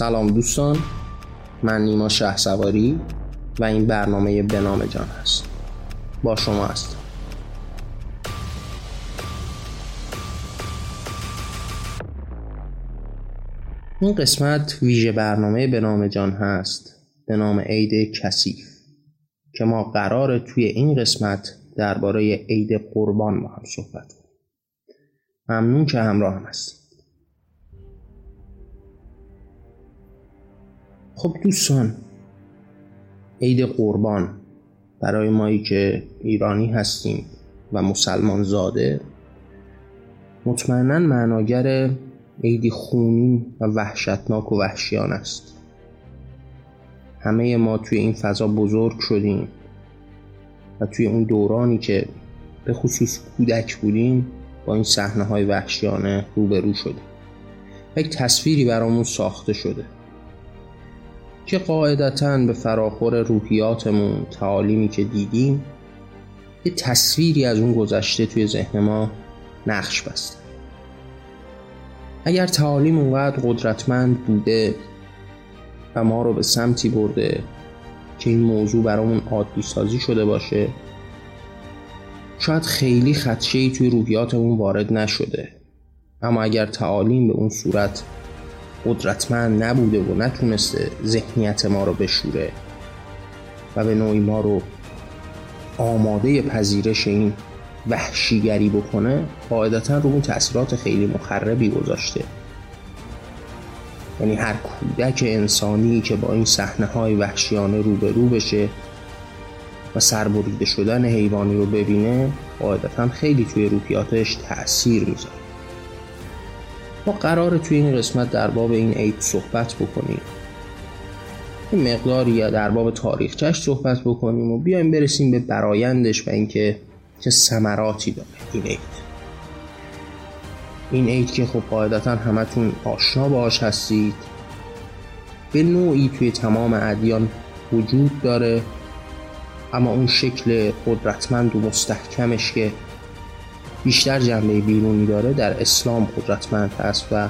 سلام دوستان من نیما شه سواری و این برنامه بنام جان هست. با شما هستم. این قسمت ویژه برنامه به نام جان هست به نام عید کثیف که ما قرار توی این قسمت درباره عید قربان با هم صحبت کنیم. ممنون که همراه هم هستیم خب دوستان عید قربان برای مایی که ایرانی هستیم و مسلمان زاده مطمئنا معناگر عیدی خونین و وحشتناک و وحشیان است. همه ما توی این فضا بزرگ شدیم و توی اون دورانی که به خصوص کودک بودیم با این صحنه های وحشیانه روبرو شدیم. یک تصویری برامون ساخته شده. که قاعدتا به فراخور روحیاتمون تعالیمی که دیدیم یه تصویری از اون گذشته توی ذهن ما نقش بسته. اگر تعالیم اونقدر قدرتمند بوده و ما رو به سمتی برده که این موضوع برامون عادی سازی شده باشه شاید خیلی خدشه ای توی روحیاتمون وارد نشده. اما اگر تعالیم به اون صورت قدرتمند نبوده و نتونسته ذهنیت ما رو بشوره و به نوعی ما رو آماده پذیرش این وحشیگری بکنه قاعدتا رو اون تاثیرات خیلی مخربی گذاشته. یعنی هر کودک انسانی که با این صحنه های وحشیانه روبرو بشه و سربریده شدن حیوانی رو ببینه قاعدتا خیلی توی روحیاتش تاثیر می‌ذاره. ما قراره توی این قسمت در باب این عید صحبت بکنیم. این مقداری در باب تاریخچش صحبت بکنیم و بیایم برسیم به برایندش و اینکه چه ثمراتی داره این عید. این عید که خب قاعدتا همتون آشنا باش هستید. به نوعی توی تمام ادیان وجود داره اما اون شکل قدرتمند و مستحکمش که بیشتر جنبه بیرونی داره در اسلام قدرتمند هست و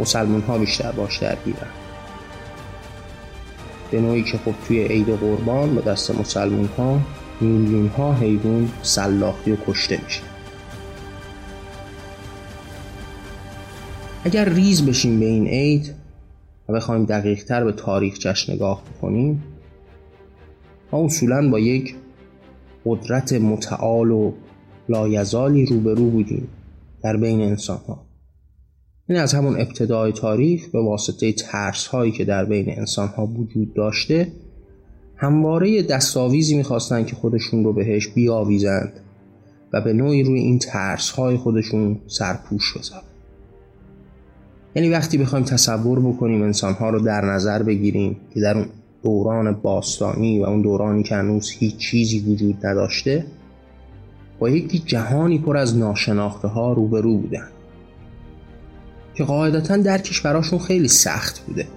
مسلمان ها بیشتر باش درگیرن به نوعی که خب توی عید قربان به دست مسلمان ها میلیون ها حیوان سلاخی و کشته میشه. اگر ریز بشیم به این عید و بخوایم دقیق تر به تاریخ جشن نگاه بکنیم ما اصولا با یک قدرت متعال و لایزالی روبرو بودیم در بین انسان ها این از همون ابتدای تاریخ به واسطه ترس هایی که در بین انسان ها وجود داشته همواره دستاویزی می‌خواستن که خودشون رو بهش بیاویزند و به نوعی روی این ترس های خودشون سرپوش بذارن. یعنی وقتی بخوایم تصور بکنیم انسان ها رو در نظر بگیریم که در اون دوران باستانی و اون دورانی که هنوز هیچ چیزی وجود نداشته با یکی جهانی پر از ناشناخته ها روبرو بودن که قاعدتا درکش براشون خیلی سخت بوده.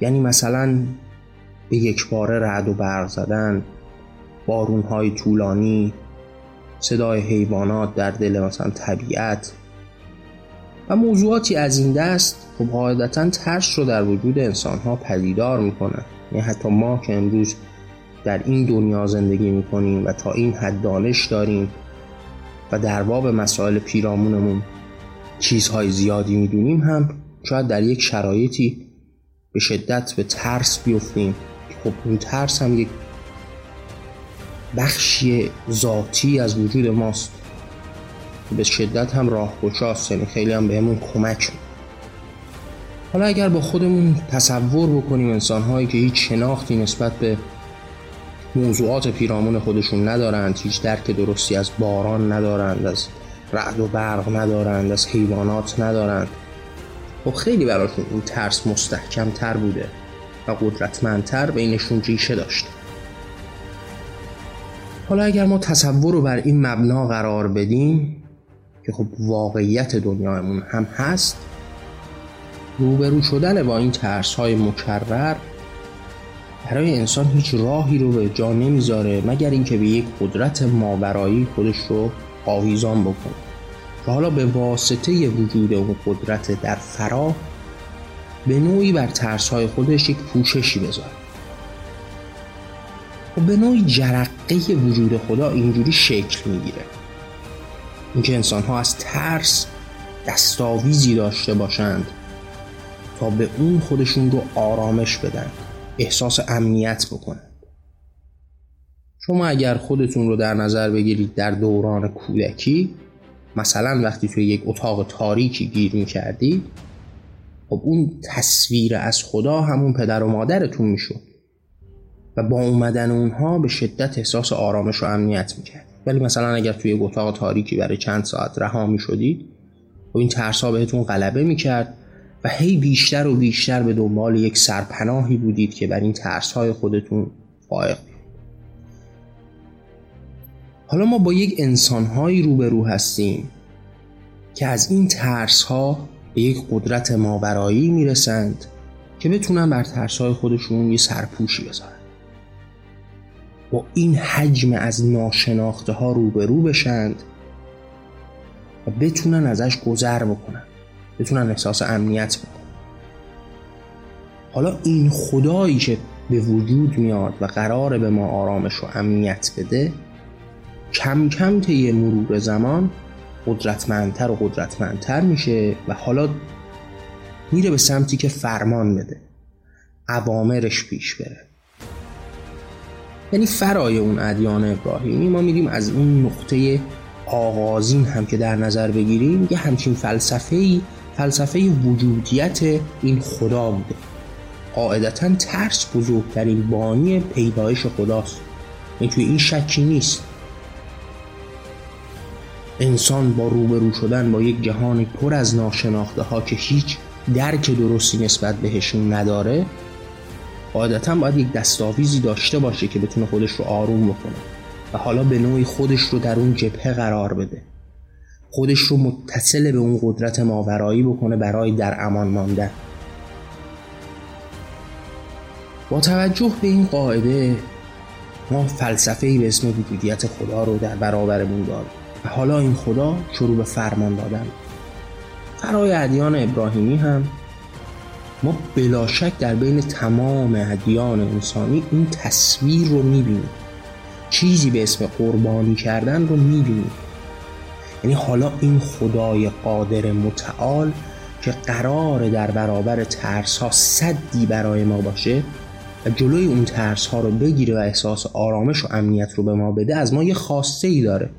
یعنی مثلا به یک باره رعد و برق زدن بارون های طولانی صدای حیوانات در دل مثلا طبیعت و موضوعاتی از این دست خب قاعدتا ترس رو در وجود انسان ها پدیدار می‌کنه. یعنی حتی ما که امروز در این دنیا زندگی می‌کنیم و تا این حد دانش داریم و در باب مسائل پیرامونمون چیزهای زیادی می‌دونیم هم شاید در یک شرایطی به شدت به ترس بیفتیم. خب این ترس هم یک بخشی ذاتی از وجود ماست. به شدت هم راهگشاست یعنی خیلی هم بهمون کمک حالا اگر با خودمون تصور بکنیم انسانهایی که هیچ شناختی نسبت به موضوعات پیرامون خودشون ندارند هیچ درک درستی از باران ندارند از رعد و برق ندارند از حیوانات ندارند. خب خیلی براشون این ترس مستحکم تر بوده و قدرتمندتر بینشون ریشه داشته حالا اگر ما تصور رو بر این مبنا قرار بدیم که خب واقعیت دنیایمون هم هست روبرو شدن با این ترس های مکرر برای انسان هیچ راهی رو به جا نمی‌ذاره مگر اینکه به یک قدرت ماورایی خودش رو آویزان بکنه. و حالا به واسطه وجود اون قدرت در فرا به نوعی بر ترسهای خودش یک پوششی بذاره. و به نوعی جرقه وجود خدا اینجوری شکل می‌گیره. اینکه انسان ها از ترس دستاویزی داشته باشند تا به اون خودشون رو آرامش بدن. احساس امنیت بکنند شما اگر خودتون رو در نظر بگیرید در دوران کودکی مثلا وقتی توی یک اتاق تاریکی گیر می‌کردید خب اون تصویر از خدا همون پدر و مادرتون می‌شد و با اومدن اونها به شدت احساس آرامش و امنیت می‌کرد. ولی مثلا اگر توی یک اتاق تاریکی برای چند ساعت رها می‌شدید و این ترس بهتون غلبه می‌کرد. هی بیشتر و بیشتر به دنبال یک سرپناهی بودید که بر این ترس های خودتون فائق حالا ما با یک انسانهایی روبرو هستیم که از این ترس ها به یک قدرت ماورایی می‌رسند که بتونن بر ترس های خودشون یه سرپوشی بذارن. با این حجم از ناشناخته ها روبرو بشند و بتونن ازش گذر بکنن. بتونن احساس امنیت بکنن. حالا این خدایی که به وجود میاد و قراره به ما آرامش و امنیت بده کم کم طی مرور زمان قدرتمندتر و قدرتمندتر میشه و حالا میره به سمتی که فرمان بده. عوامرش پیش بره. یعنی فرای اون ادیان ابراهیمی ما میریم از اون نقطه آغازین هم که در نظر بگیریم یه همچین فلسفه فلسفه وجودیت این خدا بوده. قاعدتا ترس بزرگترین بانی پیدایش خداست. این توی این شکی نیست. انسان با روبرو شدن با یک جهان پر از ناشناخته ها که هیچ درک درستی نسبت بهشون نداره قاعدتا باید یک دستاویزی داشته باشه که بتونه خودش رو آروم بکنه و حالا به نوعی خودش رو در اون جبهه قرار بده. خودش رو متصل به اون قدرت ماورایی بکنه برای در امان ماندن. با توجه به این قاعده ما فلسفه به اسم وجودیت خدا رو در برابرمون داریم و حالا این خدا شروع به فرمان دادن. فرای ادیان ابراهیمی هم ما بلاشک در بین تمام ادیان انسانی این تصویر رو می‌بینیم. چیزی به اسم قربانی کردن رو می‌بینیم. یعنی حالا این خدای قادر متعال که قرار در برابر ترس ها صدی برای ما باشه و جلوی اون ترس ها رو بگیره و احساس آرامش و امنیت رو به ما بده از ما یه خواسته ای داره.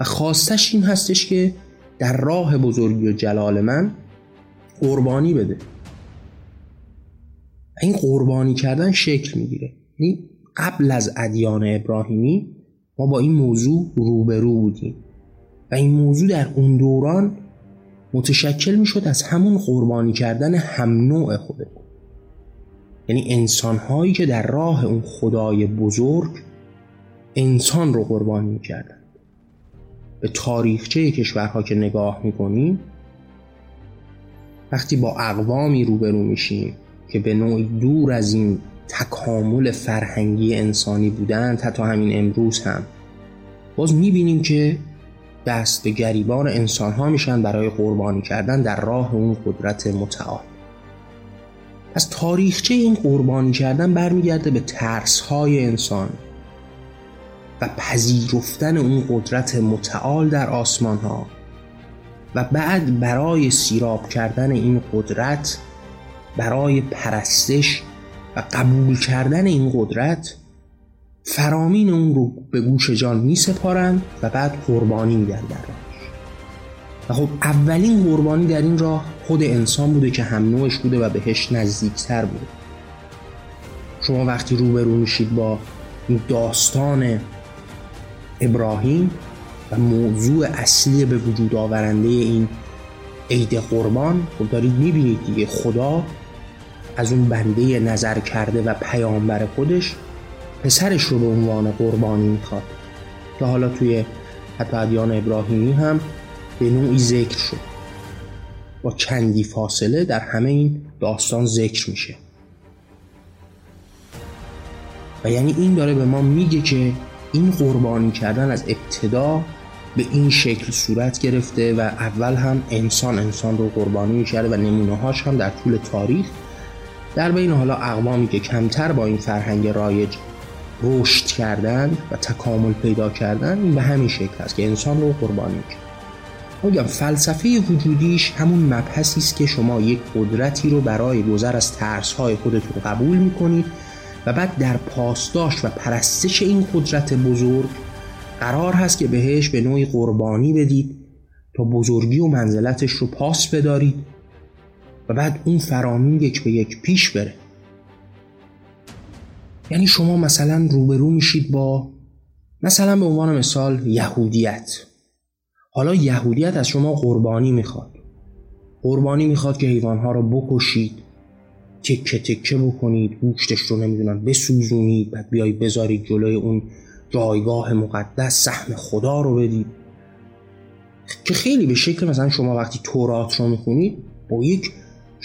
و خواستش این هستش که در راه بزرگی و جلال من قربانی بده. این قربانی کردن شکل می‌گیره. یعنی قبل از ادیان ابراهیمی ما با این موضوع روبرو بودیم. و این موضوع در اون دوران متشکل می‌شد از همون قربانی کردن هم نوع خوده یعنی انسان هایی که در راه اون خدای بزرگ انسان رو قربانی می‌کردن. به تاریخچه کشورها که نگاه می‌کنیم وقتی با اقوامی روبرو میشیم که به نوعی دور از این تکامل فرهنگی انسانی بودند حتی همین امروز هم باز می‌بینیم که دست به گریبان انسان ها میشن برای قربانی کردن در راه اون قدرت متعال. از تاریخچه این قربانی کردن برمیگرده به ترس های انسان و پذیرفتن اون قدرت متعال در آسمان ها و بعد برای سیراب کردن این قدرت برای پرستش و قبول کردن این قدرت فرامین اون رو به گوش جان می سپارند و بعد قربانی میدن در و خب اولین قربانی در این راه خود انسان بوده که هم نوعش بوده و بهش نزدیکتر بوده. شما وقتی روبرو میشید با داستان ابراهیم و موضوع اصلی به وجود آورنده این عید قربان خب دارید می‌بینید دیگه خدا از اون بنده نظر کرده و پیامبر خودش پسرش رو به عنوان قربانی می‌خواد. که حالا توی حتی ادیان ابراهیمی هم به نوعی ذکر شد. با چندی فاصله در همه این داستان ذکر میشه. و یعنی این داره به ما میگه که این قربانی کردن از ابتدا به این شکل صورت گرفته و اول هم انسان انسان رو قربانی می‌کرده و نمونه هاش هم در طول تاریخ در بین حالا اقوامی که کمتر با این فرهنگ رایج رشد کردن و تکامل پیدا کردن به همین شکل است که انسان رو قربانی کرد میگم فلسفه وجودیش همون مبحثی است که شما یک قدرتی رو برای گذر از ترسهای خودتون قبول می‌کنید و بعد در پاسداشت و پرستش این قدرت بزرگ قرار هست که بهش به نوعی قربانی بدید تا بزرگی و منزلتش رو پاس بدارید و بعد اون فرامین یک به یک پیش بره. یعنی شما مثلا روبرو میشید با مثلا به عنوان مثال یهودیت. حالا یهودیت از شما قربانی می‌خواد. قربانی می‌خواد که حیوانها رو بکشید تکه تکه بکنید گوشتش رو نمی‌دونم بسوزونید بعد بیای بذارید جلوی اون جایگاه مقدس سهم خدا رو بدید. که خیلی به شکل مثلا شما وقتی تورات رو می‌خونید با یک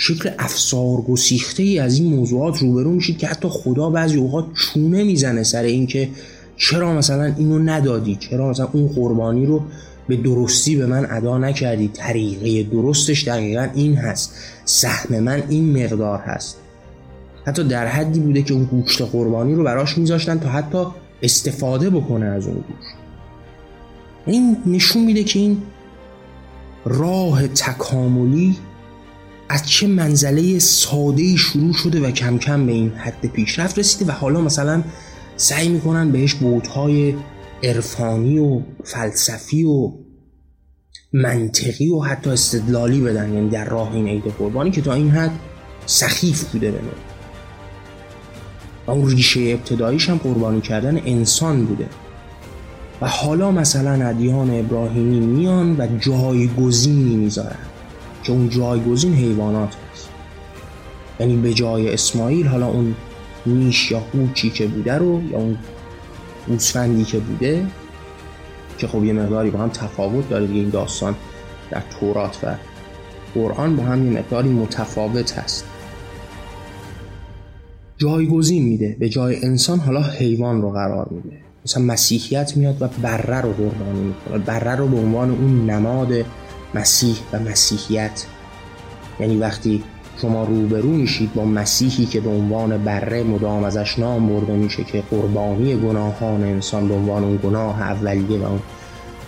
شکل افسار گسیخته ای از این موضوعات روبرو میشید که حتی خدا بعضی اوقات چونه می‌زنه سر اینکه چرا مثلا اینو ندادی؟ چرا مثلا اون قربانی رو به درستی به من ادا نکردی؟ طریقه درستش دقیقا این هست. سهم من این مقدار هست. حتی در حدی بوده که اون گوشت قربانی رو براش میذاشتن تا حتی استفاده بکنه از اون گوشت. این نشون میده که این راه تکاملی از چه منزله ساده شروع شده و کم کم به این حد پیشرفت رسیده و حالا مثلا سعی می‌کنن بهش بودهای عرفانی و فلسفی و منطقی و حتی استدلالی بدن یعنی در راه این عید قربانی که تا این حد سخیف بوده به و اون ریشه ابتداییش هم قربانی کردن انسان بوده. و حالا مثلا ادیان ابراهیمی میان و جایگزینی می‌ذارن. که اون جایگزین حیوانات هست. یعنی به جای اسماعیل حالا اون میش یا قوچی که بوده رو یا اون گوسفندی که بوده که خب یه مقداری با هم تفاوت داره دیگه این داستان در تورات و قرآن با هم یه مقداری متفاوت هست. جایگزین میده. به جای انسان حالا حیوان رو قرار میده. مثلا مسیحیت میاد و بره رو قربانی می‌کنه. بره رو به عنوان اون نماد مسیح و مسیحیت. یعنی وقتی شما روبرو میشید با مسیحی که به عنوان بره مدام ازش نام برده میشه که قربانی گناهان انسان به عنوان اون گناه اولیه و اون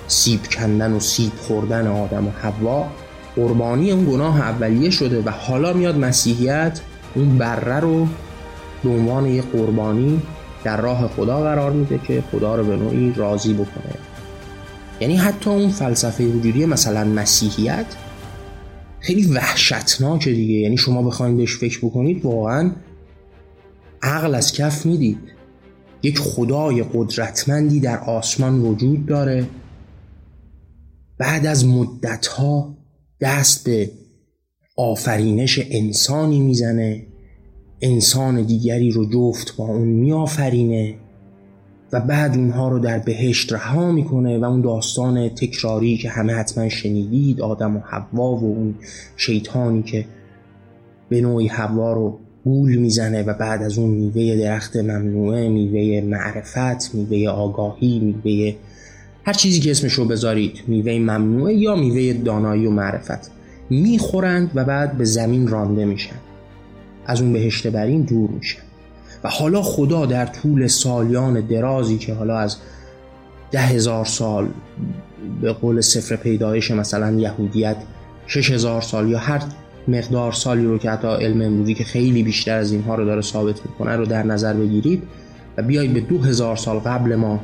سیب کندن و سیب خوردن آدم و حوا قربانی اون گناه اولیه شده و حالا میاد مسیحیت اون بره رو به عنوان یه قربانی در راه خدا قرار میده که خدا رو به نوعی راضی بکنه. یعنی حتی اون فلسفه وجودی مثلا مسیحیت خیلی وحشتناکه دیگه. یعنی شما بخواید بهش فکر بکنید واقعا عقل از کف می‌دید. یک خدای قدرتمندی در آسمان وجود داره. بعد از مدتها دست به آفرینش انسانی می‌زنه. انسان دیگری رو جفت با اون میآفرینه. و بعد اونها رو در بهشت رها می‌کنه و اون داستان تکراری که همه حتما شنیدید آدم و حوا و اون شیطانی که به نوعی حوا رو گول می‌زنه و بعد از اون میوه درخت ممنوعه میوه معرفت میوه آگاهی میوه هر چیزی که اسمش رو بذارید میوه ممنوعه یا میوه دانایی و معرفت می‌خورند و بعد به زمین رانده میشن. از اون بهشت برین دور میشن. و حالا خدا در طول سالیان درازی که حالا از ده هزار سال به قول سفر پیدایش مثلا یهودیت شش هزار سال یا هر مقدار سالی رو که حتی علم امروزی که خیلی بیشتر از اینها رو داره ثابت می‌کنه رو در نظر بگیرید و بیایید به دو هزار سال قبل ما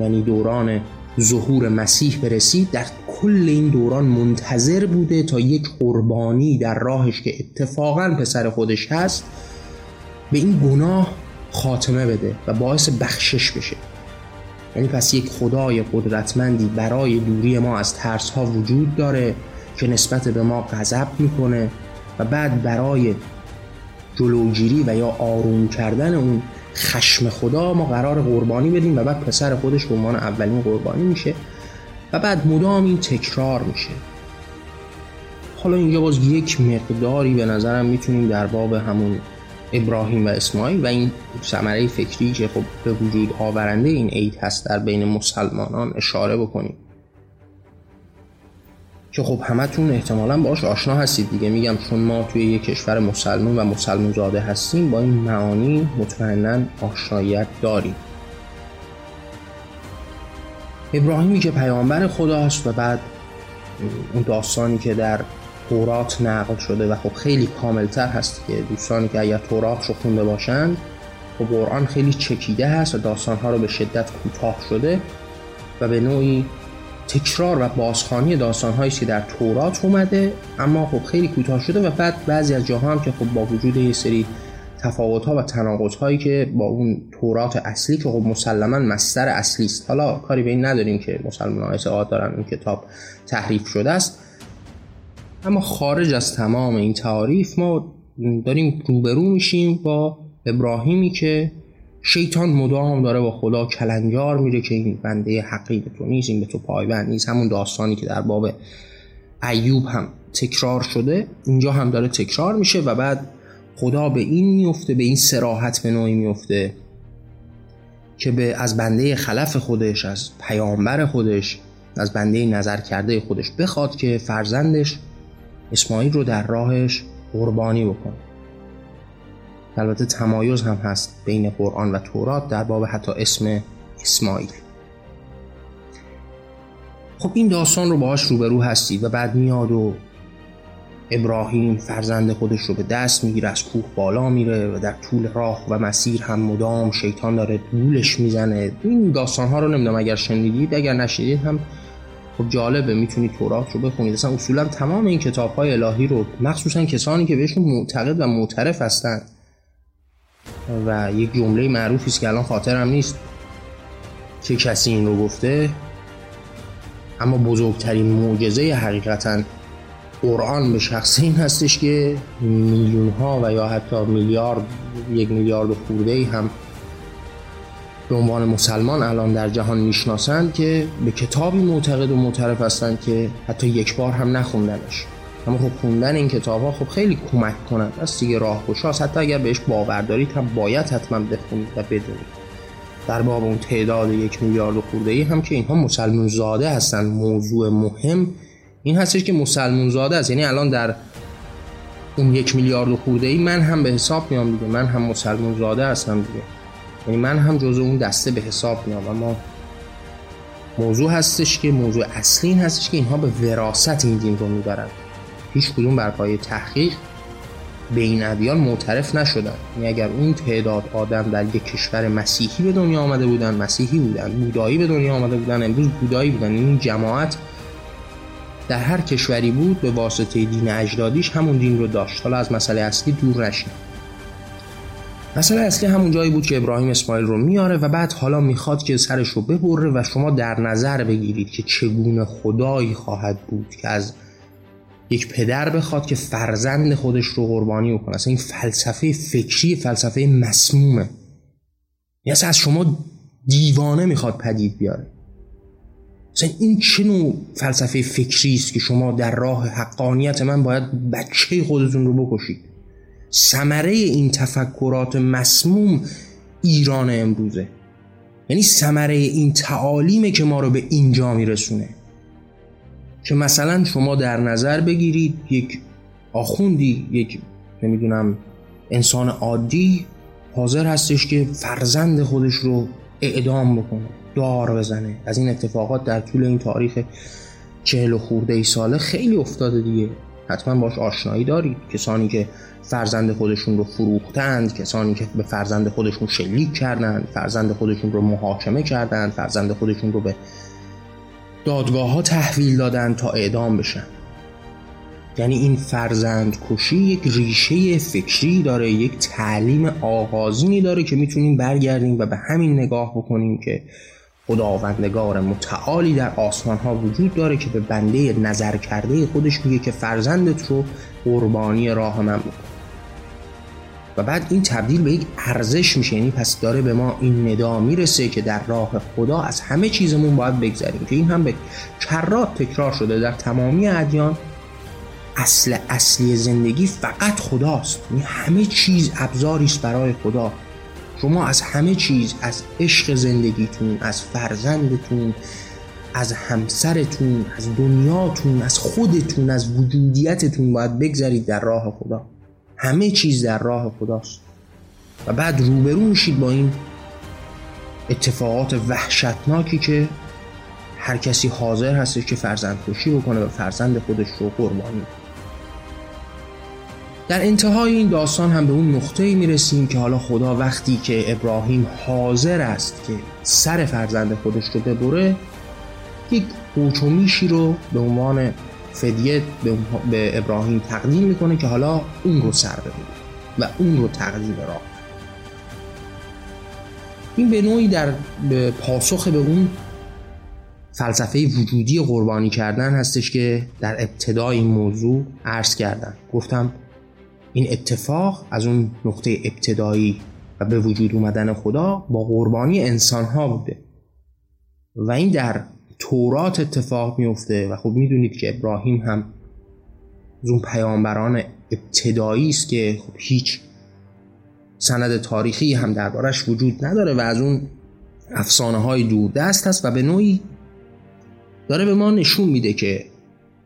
یعنی دوران ظهور مسیح برسید در کل این دوران منتظر بوده تا یک قربانی در راهش که اتفاقا پسر خودش هست. به این گناه خاتمه بده و باعث بخشش بشه. یعنی پس یک خدای قدرتمندی برای دوری ما از ترس ها وجود داره که نسبت به ما غضب می‌کنه و بعد برای جلوگیری و یا آروم کردن اون خشم خدا ما قرار قربانی بدیم و بعد پسر خودش به عنوان اولین قربانی میشه و بعد مدام این تکرار میشه. حالا اینجا باز یک مقداری به نظرم می‌تونیم در باب همون ابراهیم و اسماعیل و این ثمره فکری که خب به وجود آورنده این عید هست در بین مسلمانان اشاره بکنیم. که خب همتون احتمالا باش آشنا هستید دیگه. میگم چون ما توی یک کشور مسلمون و مسلمون زاده هستیم با این معانی مطمئنا آشناییت داریم. ابراهیمی که پیامبر خداست و بعد اون داستانی که در تورات نقل شده و خب خیلی کاملتر هست که دوستانی که اگر تورات رو خونده باشند خب قرآن خیلی چکیده هست و داستانها رو به شدت کوتاه شده و به نوعی تکرار و بازخانی داستانهایی که در تورات اومده اما خب خیلی کوتاه شده و بعد بعضی از جاها هم که خب با وجود یه سری تفاوت ها و تناقض هایی که با اون تورات اصلی که خب مسلما مستر اصلی است. حالا کاری به این نداریم که مسلمان ها اعتقاد دارن این کتاب تحریف شده است. اما خارج از تمام این تعاریف ما داریم روبرو میشیم با ابراهیمی که شیطان مدام داره با خدا کلنجار میره که این بنده حقی به تو نیست این به تو پایبند نیست. همون داستانی که در باب ایوب هم تکرار شده اینجا هم داره تکرار میشه و بعد خدا به این میفته به این سراحت به نوعی میفته که به از بنده خلف خودش از پیامبر خودش از بنده نظر کرده خودش بخواد که فرزندش اسماعیل رو در راهش قربانی بکنه البته تمایز هم هست بین قرآن و تورات در باب حتی اسم اسماعیل. خب این داستان رو باهاش روبرو هستید و بعد میاد و ابراهیم فرزند خودش رو به دست می‌گیره از کوه بالا میره و در طول راه و مسیر هم مدام شیطان داره دولش می‌زنه. این داستان ها رو نمی‌دونم اگر شنیدید اگر نشنیدید هم خب جالبه می‌تونید تورات رو بخونید اصلا اصولا تمام این کتاب های الهی رو مخصوصا کسانی که بهشون معتقد و معترف هستند و یک جمله معروفی است که الان خاطرم نیست. چه کسی این رو گفته؟ اما بزرگترین معجزه حقیقتا قرآن به شخص این هستش که میلیون ها و یا حتی میلیارد یک میلیارد خورده هم به عنوان مسلمان الان در جهان می‌شناسند که به کتابی معتقد و معترف هستند که حتی یک بار هم نخوندنش. اما خب خوندن این کتاب ها خب خیلی کمک کنند. از دیگه راه حتی اگر بهش باور دارید هم باید حتما بخونید و بدونید. در باب اون تعداد یک میلیارد خورده ای هم که اینها مسلمون زاده هستن موضوع مهم این هستش که مسلمون زاده است. یعنی الان در اون یک میلیارد خورده ای من هم به حساب میام دیگه. من هم مسلمون زاده هستم دیگه. یعنی من هم جزو اون دسته به حساب میام اما موضوع هستش که موضوع اصلی این هستش که اینها به وراست این دین رو می‌برن. هیچ کدوم بر پای تحقیق به این ادیان معترف نشدن. یعنی اگر اون تعداد آدم در یک کشور مسیحی به دنیا آمده بودن مسیحی بودن بودایی به دنیا آمده بودن امروز بودایی بودن این جماعت در هر کشوری بود به واسطه دین اجدادیش همون دین رو داشت. حالا از مسئله اصلی دور نشید مسئله اصلی همون جایی بود که ابراهیم اسماعیل رو میاره و بعد حالا می‌خواد که سرش رو ببره و شما در نظر بگیرید که چگونه خدایی خواهد بود که از یک پدر بخواد که فرزند خودش رو قربانی بکنه. اصلا این فلسفه فکری فلسفه مسمومه. یعنی از شما دیوانه می‌خواد پدید بیاره. مثلا این چه نوع فلسفه فکری است که شما در راه حقانیت من باید بچه خودتون رو بکشید؟ ثمره این تفکرات مسموم ایران امروزه. یعنی ثمره این تعالیمه که ما رو به اینجا میرسونه. که مثلا شما در نظر بگیرید یک آخوندی یک نمی‌دونم انسان عادی حاضر هستش که فرزند خودش رو اعدام بکنه دار بزنه. از این اتفاقات در طول این تاریخ چهل و خورده ای ساله خیلی افتاده دیگه. حتما باش آشنایی دارید. کسانی که فرزند خودشون رو فروختند کسانی که به فرزند خودشون شلیک کردند فرزند خودشون رو محاکمه کردند فرزند خودشون رو به دادگاه ها تحویل دادن تا اعدام بشن. یعنی این فرزند کشی یک ریشه فکری داره یک تعلیم آغازینی داره که می‌تونیم برگردیم و به همین نگاه بکنیم که خداوندگار متعالی در آسمان ها وجود داره که به بنده نظر کرده خودش میگه که فرزندت رو قربانی راه من بکن. و بعد این تبدیل به یک ارزش میشه. یعنی پس داره به ما این ندا می‌رسه که در راه خدا از همه چیزمون باید بگذریم. که این هم به کرات تکرار شده. در تمامی ادیان اصل اصلی زندگی فقط خداست. یعنی همه چیز ابزاری است برای خدا. شما از همه چیز از عشق زندگیتون از فرزندتون از همسرتون از دنیاتون از خودتون از وجودیتتون باید بگذارید در راه خدا. همه چیز در راه خداست. و بعد روبرو میشید با این اتفاقات وحشتناکی که هر کسی حاضر هستش که فرزند کشی بکنه و فرزند خودش رو قربانی در انتهای این داستان هم به اون نقطه می‌رسیم که حالا خدا وقتی که ابراهیم حاضر است که سر فرزند خودش رو ببره یک قوچومیشی رو به عنوان فدیه به ابراهیم تقدیم می‌کنه که حالا اون رو سر ببره و اون رو تقدیم راه این به نوعی در پاسخ به اون فلسفه وجودی قربانی کردن هستش که در ابتدای این موضوع عرض کردم. گفتم این اتفاق از اون نقطه ابتدایی و به وجود اومدن خدا با قربانی انسان ها بوده و این در تورات اتفاق میفته و خب می‌دونید که ابراهیم هم از اون پیامبران ابتدایی است که خب هیچ سند تاریخی هم دربارش وجود نداره و از اون افسانه های دور دست هست و به نوعی داره به ما نشون میده که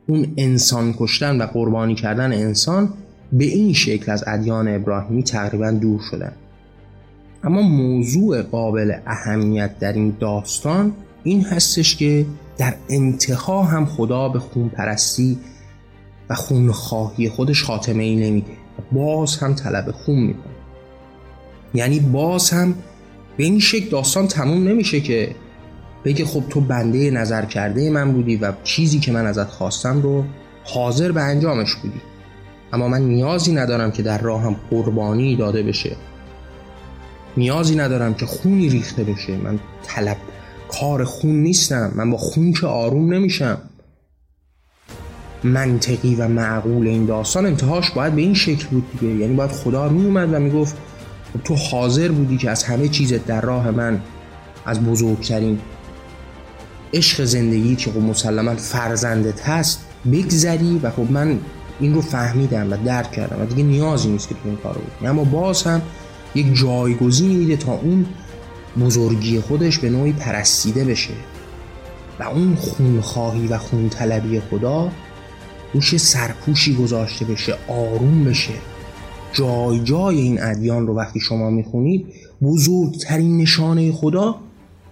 اون انسان کشتن و قربانی کردن انسان به این شکل از ادیان ابراهیمی تقریبا دور شدن. اما موضوع قابل اهمیت در این داستان این هستش که در انتها هم خدا به خون پرستی و خون خواهی خودش خاتمه ای نمیده. باز هم طلب خون می‌کنه. یعنی باز هم به این شکل داستان تموم نمیشه که بگه خب تو بنده نظر کرده من بودی و چیزی که من ازت خواستم رو حاضر به انجامش بودی. اما من نیازی ندارم که در راهم قربانی داده بشه. نیازی ندارم که خونی ریخته بشه. من طلب کار خون نیستم. من با خون که آروم نمیشم. منطقی و معقول این داستان انتهاش باید به این شکل بود دیگه. یعنی باید خدا می اومد و می‌گفت تو حاضر بودی که از همه چیزت در راه من از بزرگترین عشق زندگی که خب مسلما فرزندت هست بگذری و خب من این رو فهمیدم و درک کردم. و دیگه نیازی نیست که تو این کارو بکنی. اما باز هم یک جایگزینی میده تا اون بزرگی خودش به نوعی پرستیده بشه و اون خونخواهی و خونطلبی خدا روش سرپوشی گذاشته بشه آروم بشه. جای جای این ادیان رو وقتی شما می‌خونید بزرگترین نشانه خدا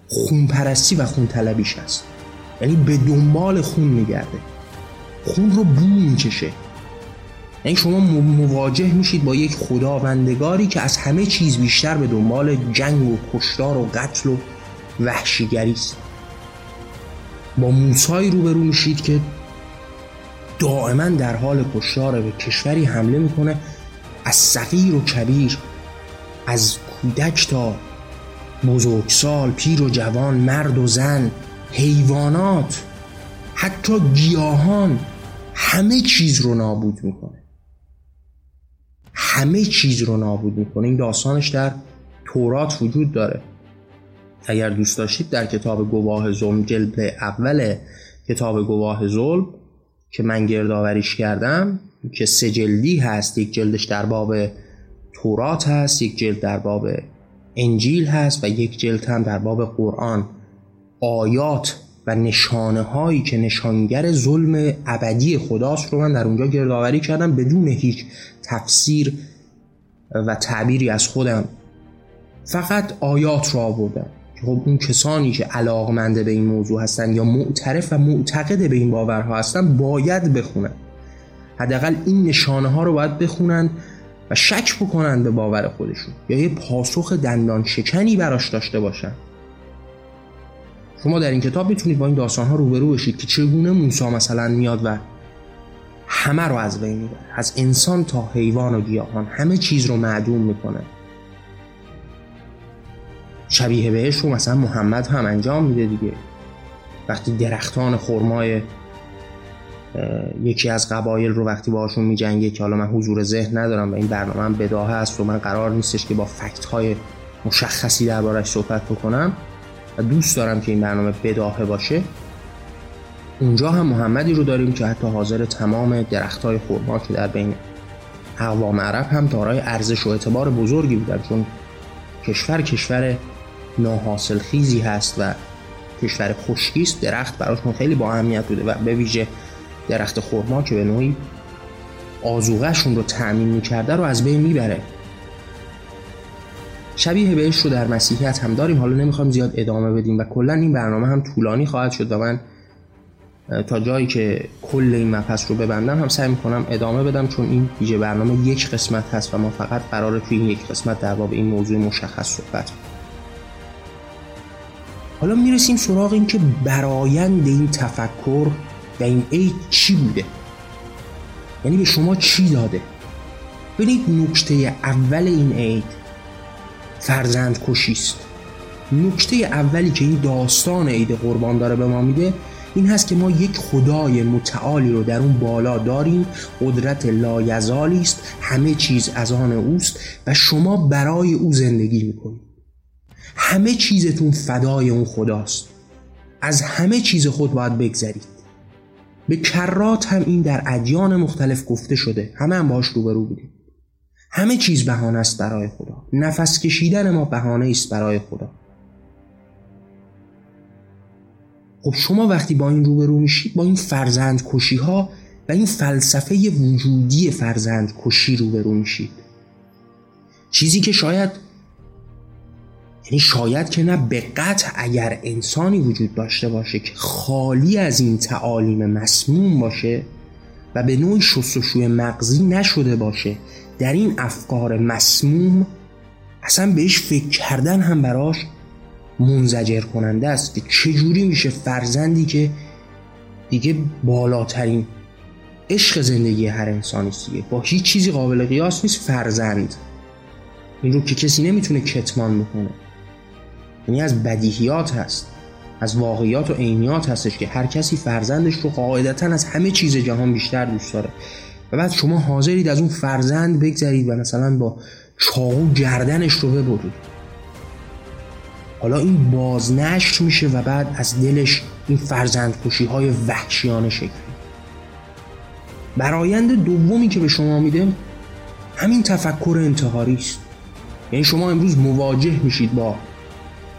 خون پرستی و خون طلبیش هست. یعنی به دنبال خون میگرده. خون رو بو می‌کشه. یعنی شما مواجه میشید با یک خداوندگاری که از همه چیز بیشتر به دنبال جنگ و کشتار و قتل و وحشیگری است. با موسایی روبرو میشید که دائما در حال کشتار به کشوری حمله می‌کنه از صغیر و کبیر از کودک تا بزرگسال پیر و جوان مرد و زن حیوانات حتی گیاهان همه چیز رو نابود می‌کنه. همه چیز رو نابود می‌کنه. این داستانش در تورات وجود داره. اگر دوست داشتید در کتاب گواه ظلم جلد اول کتاب گواه ظلم که من گردآوریش کردم که سه جلدی هست. یک جلدش در باب تورات هست یک جلد در باب انجیل هست و یک جلد هم در باب قرآن. آیات و نشانه هایی که نشانگر ظلم ابدی خداست رو من در اونجا گردآوری کردم بدون هیچ تفسیر و تعبیری از خودم. فقط آیات رو آوردم. که خب اون کسانی که علاقمنده به این موضوع هستن یا معترف و معتقد به این باورها هستن باید بخونن. حداقل این نشانه ها رو باید بخونن و شک بکنن به باور خودشون. یا یه پاسخ دندان شکنی براش داشته باشن. شما در این کتاب می‌تونید با این داستان ها روبرو بشید که چگونه موسی مثلا میاد و همه رو از بین می‌بره. از انسان تا حیوان و گیاهان همه چیز رو معدوم می‌کنه. شبیه بهش رو مثلا محمد هم انجام میده دیگه. وقتی درختان خرمای یکی از قبایل رو وقتی باهاشون میجنگه که حالا من حضور ذهن ندارم و این برنامه هم بداهه است و من قرار نیستش که با فکت های مشخصی دربارش صحبت بکنم و دوست دارم که این برنامه بداهه باشه. اونجا هم محمدی رو داریم که حتی حاضر تمام درخت های خورما که در بین اقوام عرب هم دارای ارزش و اعتبار بزرگی بودن چون کشور کشور ناحاصل خیزی هست و کشور خشکی درخت براشون خیلی با اهمیت بوده و به ویژه درخت خرما که به نوعی آزوغهشون رو تأمین می‌کرده رو از بین می‌بره. شبیه بهش رو در مسیحیت هم داریم. حالا نمی‌خوام زیاد ادامه بدیم و کلا این برنامه هم طولانی خواهد شد و من تا جایی که کل این مبحث رو ببندم هم سعی می‌کنم ادامه بدم چون این ویژه برنامه یک قسمت هست و ما فقط قراره توی این یک قسمت در باب این موضوع مشخص صحبت حالا می‌رسیم سراغ این که برایند این تفکر و این عید چی بوده؟ یعنی به شما چی داده؟ ببینید نکته اول این عید فرزند کشیست نکته اولی که این داستان عید قربان داره به ما میده این هست که ما یک خدای متعالی رو در اون بالا داریم. قدرت لایزالی است همه چیز از آن اوست و شما برای او زندگی می‌کنید همه چیزتون فدای اون خداست. از همه چیز خود باید بگذرید. به کرات هم این در ادیان مختلف گفته شده. همه هم باش روبرو بودیم. همه چیز بهانه است برای خدا. نفس کشیدن ما بهانه است برای خدا. خب شما وقتی با این روبرو میشید با این فرزند کشی ها و این فلسفه وجودی فرزند کشی روبرو میشید. چیزی که شاید یعنی شاید که نه به قطع اگر انسانی وجود داشته باشه که خالی از این تعالیم مسموم باشه و به نوعی شستشوی مغزی نشده باشه در این افکار مسموم اصلا بهش فکر کردن هم براش منزجر کننده است که چجوری میشه فرزندی که دیگه بالاترین عشق زندگی هر انسانی دیگه. با هیچ چیزی قابل قیاس نیست فرزند. این رو که کسی نمی‌تونه کتمان بکنه. یعنی از بدیهیات هست از واقعیات و عینیات هستش که هر کسی فرزندش رو قاعدتا از همه چیز جهان بیشتر دوست داره. و بعد شما حاضرید از اون فرزند بگذرید و مثلا با چاقو گردنش رو ببرید. حالا این بازنشر میشه و بعد از دلش این فرزند کشی های وحشیانه شکل برایند دومی که به شما میده همین تفکر انتحاری است. یعنی شما امروز مواجه میشید با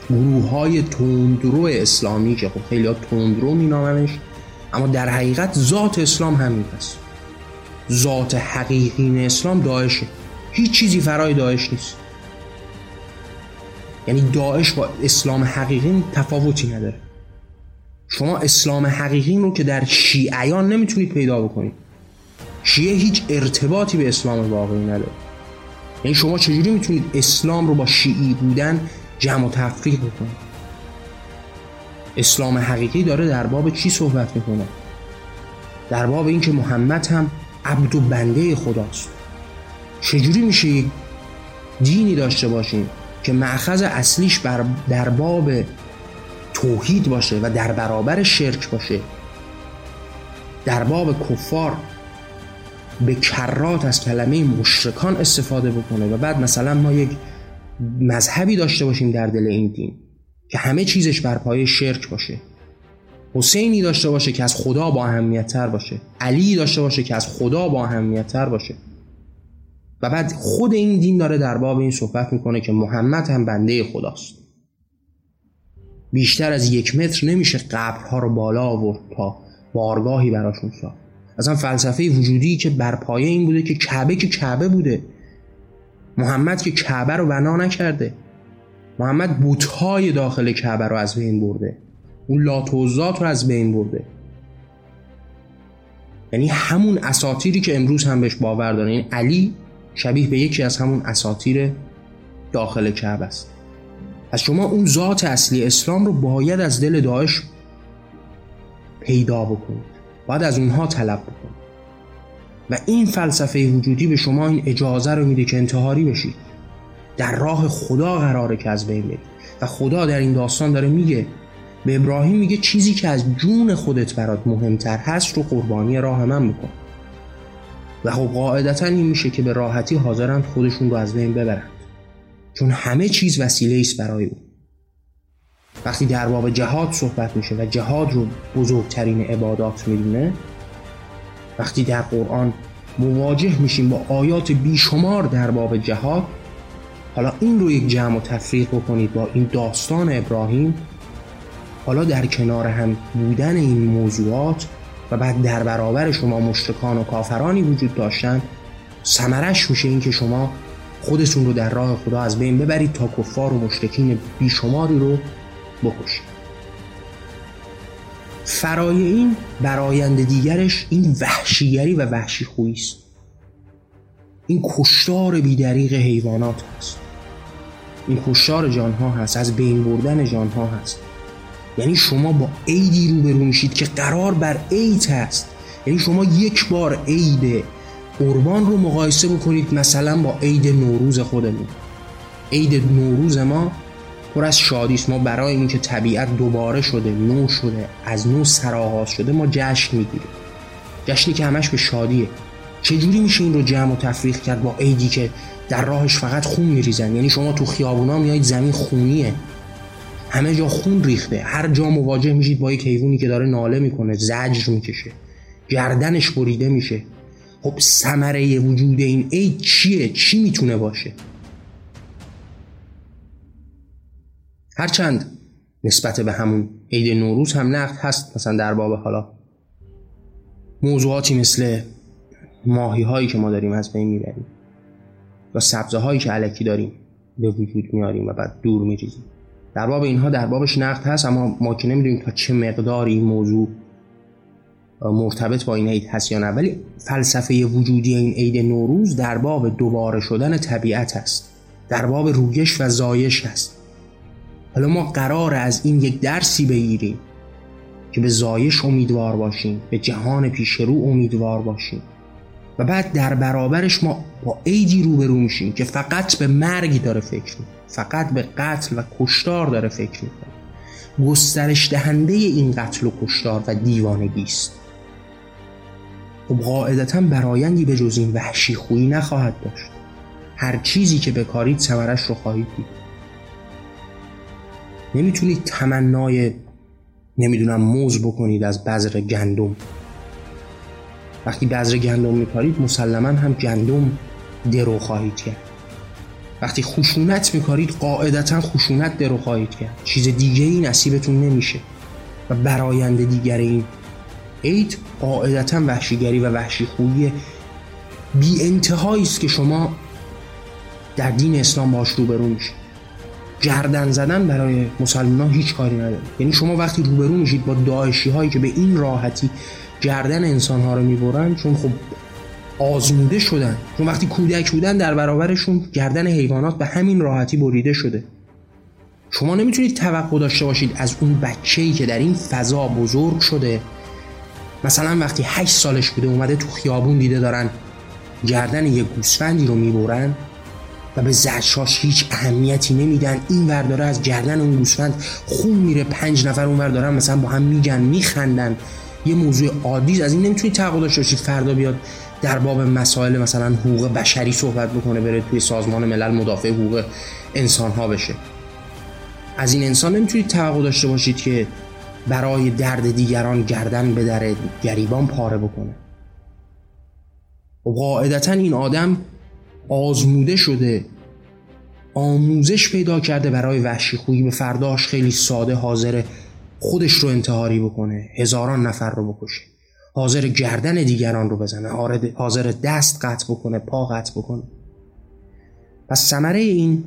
گروه های تندرو اسلامی که خب خیلی ها تندرو مینامنش اما در حقیقت ذات اسلام همین است. ذات حقیقی اسلام داعشه هیچ چیزی فرای داعش نیست. یعنی داعش با اسلام حقیقی تفاوتی نداره. شما اسلام حقیقی رو که در شیعیان نمی‌تونید پیدا بکنید. شیعه هیچ ارتباطی به اسلام واقعی نداره. یعنی شما چجوری می‌تونید اسلام رو با شیعی بودن جمع و تفریق بکنید؟ اسلام حقیقی داره در باب چی صحبت می‌کنه؟ در باب اینکه محمد هم عبد و بنده خداست. چجوری میشه یک دینی داشته باشیم که معخذ اصلیش بر در باب توحید باشه و در برابر شرک باشه؟ در باب کفار به کرات از کلمه مشرکان استفاده بکنه و بعد مثلا ما یک مذهبی داشته باشیم در دل این دین که همه چیزش بر پایه شرک باشه. حسینی داشته باشه که از خدا با اهمیت تر باشه. علی داشته باشه که از خدا با اهمیت تر باشه. و بعد خود این دین داره در باب این صحبت می‌کنه که محمد هم بنده خداست. بیشتر از یک متر نمیشه قبرها رو بالا آورد تا بارگاهی براشون ساخت. اصلا فلسفه وجودی که بر پایه این بوده که کعبه که کعبه بوده. محمد که کعبه رو بنا نکرده. محمد بوتهای داخل کعبه رو از بین برده. اون لاتوزات رو از بین برده. یعنی همون اساتیری که امروز هم بهش باور داره. این علی شبیه به یکی از همون اساتیر داخل کعبه است. از شما اون ذات اصلی اسلام رو باید از دل داعش پیدا بکنید. باید از اونها طلب بکنید. و این فلسفه وجودی به شما این اجازه رو میده که انتحاری بشید. در راه خدا قراره که از بین برید. و خدا در این داستان داره میگه به ابراهیم میگه چیزی که از جون خودت برات مهمتر هست رو قربانی راه من بکن. و خب قاعدتا این میشه که به راحتی حاضرند خودشون رو از بین ببرند چون همه چیز وسیله است برای او. وقتی در باب جهاد صحبت میشه و جهاد رو بزرگترین عبادات می‌دونه وقتی در قرآن مواجه میشیم با آیات بیشمار در باب جهاد حالا این رو یک جمع و تفریق بکنید با این داستان ابراهیم حالا در کنار هم بودن این موضوعات و بعد در برابر شما مشرکان و کافرانی وجود داشتن سمرش میشه این که شما خودتون رو در راه خدا از بین ببرید تا کفار و مشرکین بیشماری رو بکشید. فرای این برایند دیگرش این وحشیگری و وحشی خویی است. این کشتار بیدریق حیوانات هست. این کشتار جانها هست از بین بردن جانها هست. یعنی شما با عیدی روبرو میشید که قرار بر عید هست. یعنی شما یک بار عید قربان رو مقایسه بکنید مثلا با عید نوروز خودمون. عید نوروز ما پر از شادی است. ما برای اینکه طبیعت دوباره شده نو شده از نو سرآغاز شده ما جشن می‌گیریم. جشنی که همش به شادیه. چجوری میشه این رو جمع و تفریق کرد با عیدی که در راهش فقط خون میریزن؟ یعنی شما تو خیابونا میایید زمین خونیه. همه جا خون ریخته. هر جا مواجه میشید با یک حیوانی که داره ناله می‌کنه زجر می‌کشه. گردنش بریده میشه. خب ثمره وجود این عید چیه؟ چی می‌تونه باشه؟ هرچند نسبت به همون عید نوروز هم نقد هست مثلا در باب حالا موضوعاتی مثل ماهی هایی که ما داریم از بین می‌بریم و سبزه هایی که علکی داریم به وجود میاریم و بعد دور میریزیم. در باب اینها در بابش نقد هست اما ما که نمی‌دونیم تا چه مقدار این موضوع مرتبط با این عید هست یا نه. ولی فلسفه وجودی این عید نوروز در باب دوباره شدن طبیعت است. در باب رویش و زایش هست حالا ما قرار از این یک درسی بگیریم که به زایش امیدوار باشیم به جهان پیش رو امیدوار باشیم. و بعد در برابرش ما با عیدی روبرو میشیم که فقط به مرگی داره فکر می‌کنه. فقط به قتل و کشتار داره فکر می‌کنه. گسترش دهنده این قتل و کشتار و دیوانگی است. خب قاعدتا برایندی به جز این وحشی خویی نخواهد داشت. هر چیزی که بکارید ثمرش رو خواهید دید. نمی‌تونید تمنای نمی‌دونم موز بکنید از بذر گندم. وقتی بذر گندم میکارید مسلما هم گندم درو خواهید کرد. وقتی خشونت میکارید قاعدتا خشونت درو خواهید کرد. چیز دیگه ای نصیبتون نمیشه. و برایند دیگر این عید قاعدتا وحشیگری و وحشی خویی بی انتهایی است که شما در دین اسلام باش روبرو میشید. گردن زدن برای مسلمان هیچ کاری نداره. یعنی شما وقتی روبرو میشید با داعشی هایی که به این راحتی گردن انسان ها رو می‌برن چون خب آزموده شدن. چون وقتی کودک بودن در برابرشون گردن حیوانات به همین راحتی بریده شده. شما نمی‌تونید توقع داشته باشید از اون بچه‌ای که در این فضا بزرگ شده. مثلا وقتی هشت سالش بوده اومده تو خیابون دیده دارن گردن یه گوسفندی رو می‌برن و به زرشاش هیچ اهمیتی نمیدن. این ور از گردن اون گوسفند خون میره پنج نفر اون ور دارن مثلا با هم میگن میخندن. یه موضوع عادی از این نمی‌تونید توقع داشته باشید فردا بیاد در باب مسائل مثلا حقوق بشری صحبت بکنه بره توی سازمان ملل مدافع حقوق انسان ها بشه. از این انسان نمی‌تونید توقع داشته باشید که برای درد دیگران گردن به در گریبان پاره بکنه. و قاعدتا این آدم آزموده شده آموزش پیدا کرده برای وحشی خویی. به فرداش خیلی ساده حاضر خودش رو انتحاری بکنه هزاران نفر رو بکشه. حاضر گردن دیگران رو بزنه حاضر دست قطع بکنه پا قطع بکنه. پس ثمره این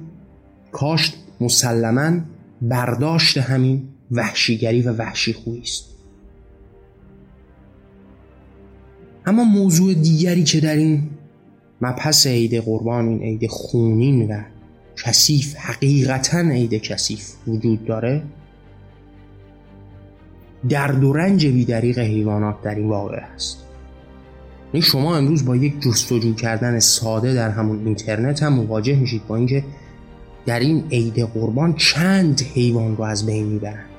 کاشت مسلما برداشت همین وحشیگری و وحشی خویی است. اما موضوع دیگری که در این مبحث عید قربان این عید خونین و کثیف حقیقتا عید کثیف وجود داره درد و رنج بیدریق حیوانات در این واقع است. این شما امروز با یک جستجو کردن ساده در همون اینترنت هم مواجه میشید با اینکه در این عید قربان چند حیوان رو از بین می‌برند.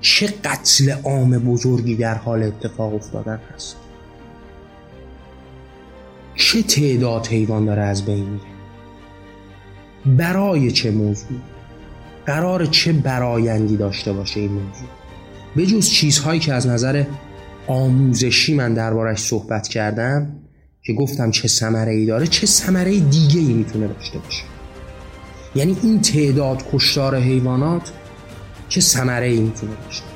چه قتل عام بزرگی در حال اتفاق افتادن هست. چه تعداد حیوان داره از بین میره؟ برای چه موضوع؟ قرار چه برایندی داشته باشه این موضوع؟ به جز چیزهایی که از نظر آموزشی من دربارش صحبت کردم که گفتم چه ثمره ای داره چه ثمره دیگه ای می‌تونه داشته باشه. یعنی این تعداد کشتار حیوانات چه ثمره ای می‌تونه داشته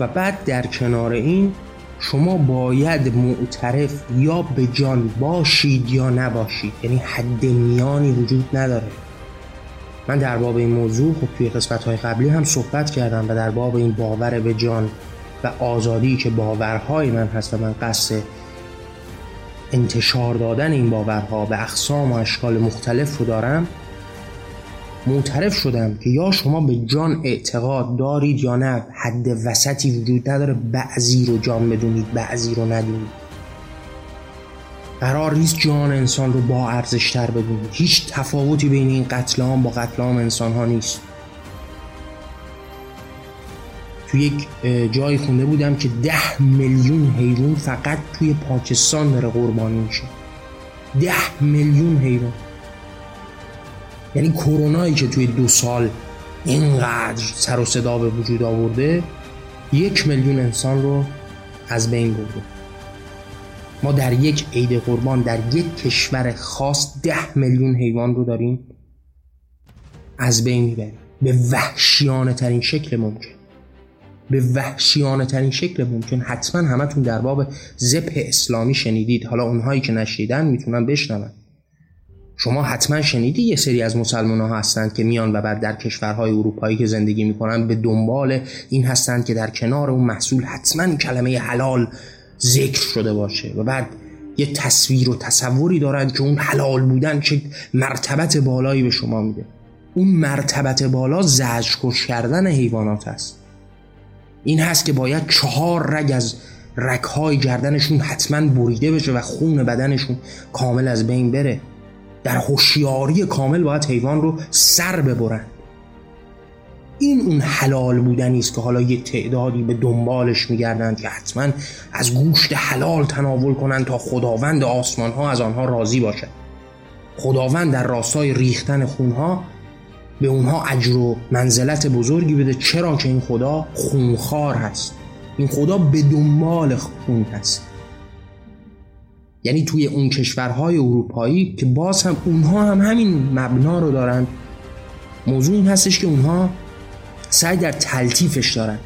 و بعد در کنار این شما باید معترف یا به جان باشید یا نباشید. یعنی حد میانی وجود نداره. من در باب این موضوع خب توی قسمت های قبلی هم صحبت کردم و در باب این باور به جان و آزادی که باورهای من هست و من قصد انتشار دادن این باورها به اقسام و اشکال مختلف رو دارم معترف شدم که یا شما به جان اعتقاد دارید یا نه حد وسطی وجود نداره بعضی رو جان بدونید بعضی رو ندونید. قرار نیست جان انسان رو با ارزشتر بدونید هیچ تفاوتی بین این قتل با قتل عام انسان ها نیست. تو یک جایی خونده بودم که ده میلیون حیوان فقط توی پاکستان داره قربانی میشه. ده میلیون حیوان. یعنی کرونایی که توی دو سال اینقدر سر و صدا به وجود آورده یک میلیون انسان رو از بین برده. ما در یک عید قربان در یک کشور خاص ده میلیون حیوان رو داریم. از بین می‌بریم. به وحشیانه ترین شکل ممکن. به وحشیانه ترین شکل ممکن. حتما همتون در باب زپ اسلامی شنیدید. حالا اونهایی که نشنیدن می‌تونن بشنون. شما حتما شنیدی یه سری از مسلمان ها هستند که میان و بعد در کشورهای اروپایی که زندگی می‌کنن به دنبال این هستند که در کنار اون محصول حتما کلمه حلال ذکر شده باشه و بعد یه تصویر و تصوری دارند که اون حلال بودن چه مرتبت بالایی به شما میده. اون مرتبت بالا زجرکش کردن حیوانات هست. این هست که باید چهار رگ از رگهای گردنشون حتما بریده بشه و خون بدنشون کامل از بین بره. در هوشیاری کامل باید حیوان رو سر ببرن. این اون حلال بودنی است که حالا یه تعدادی به دنبالش میگردند که حتما از گوشت حلال تناول کنند تا خداوند آسمان ها از آنها راضی باشد خداوند در راستای ریختن خونها به اونها اجر و منزلت بزرگی بده چرا که این خدا خونخوار هست. این خدا به دنبال خون هست. یعنی توی اون کشورهای اروپایی که باز هم اونها هم همین مبنا رو دارن موضوع این هستش که اونها سعی در تلطیفش دارن.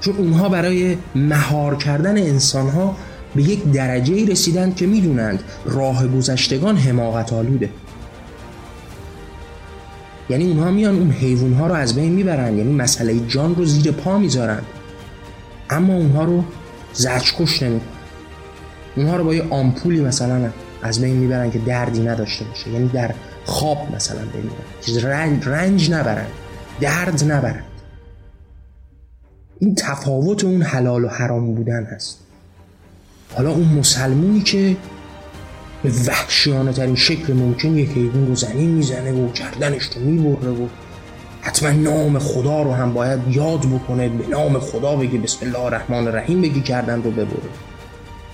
چون اونها برای مهار کردن انسانها به یک درجه ای رسیدن که می‌دونند راه گذشتگان حماقت آلوده. یعنی اونها میان اون حیوان ها رو از بین می‌برن یعنی مسئله جان رو زیر پا می‌ذارن. اما اونها رو زجکش نمی‌کنن. اونها رو با یه آمپولی مثلا از بین می‌برن که دردی نداشته باشه. یعنی در خواب مثلا بمیرن رنج, رنج نبرن. درد نبرن. این تفاوت اون حلال و حرام بودن هست. حالا اون مسلمونی که به وحشیانه ترین شکل ممکن یک حیوان رو زنی می‌زنه و گردنش رو می‌بره و حتما نام خدا رو هم باید یاد بکنه به نام خدا بگی بسم الله الرحمن الرحیم بگی کردن رو ببره.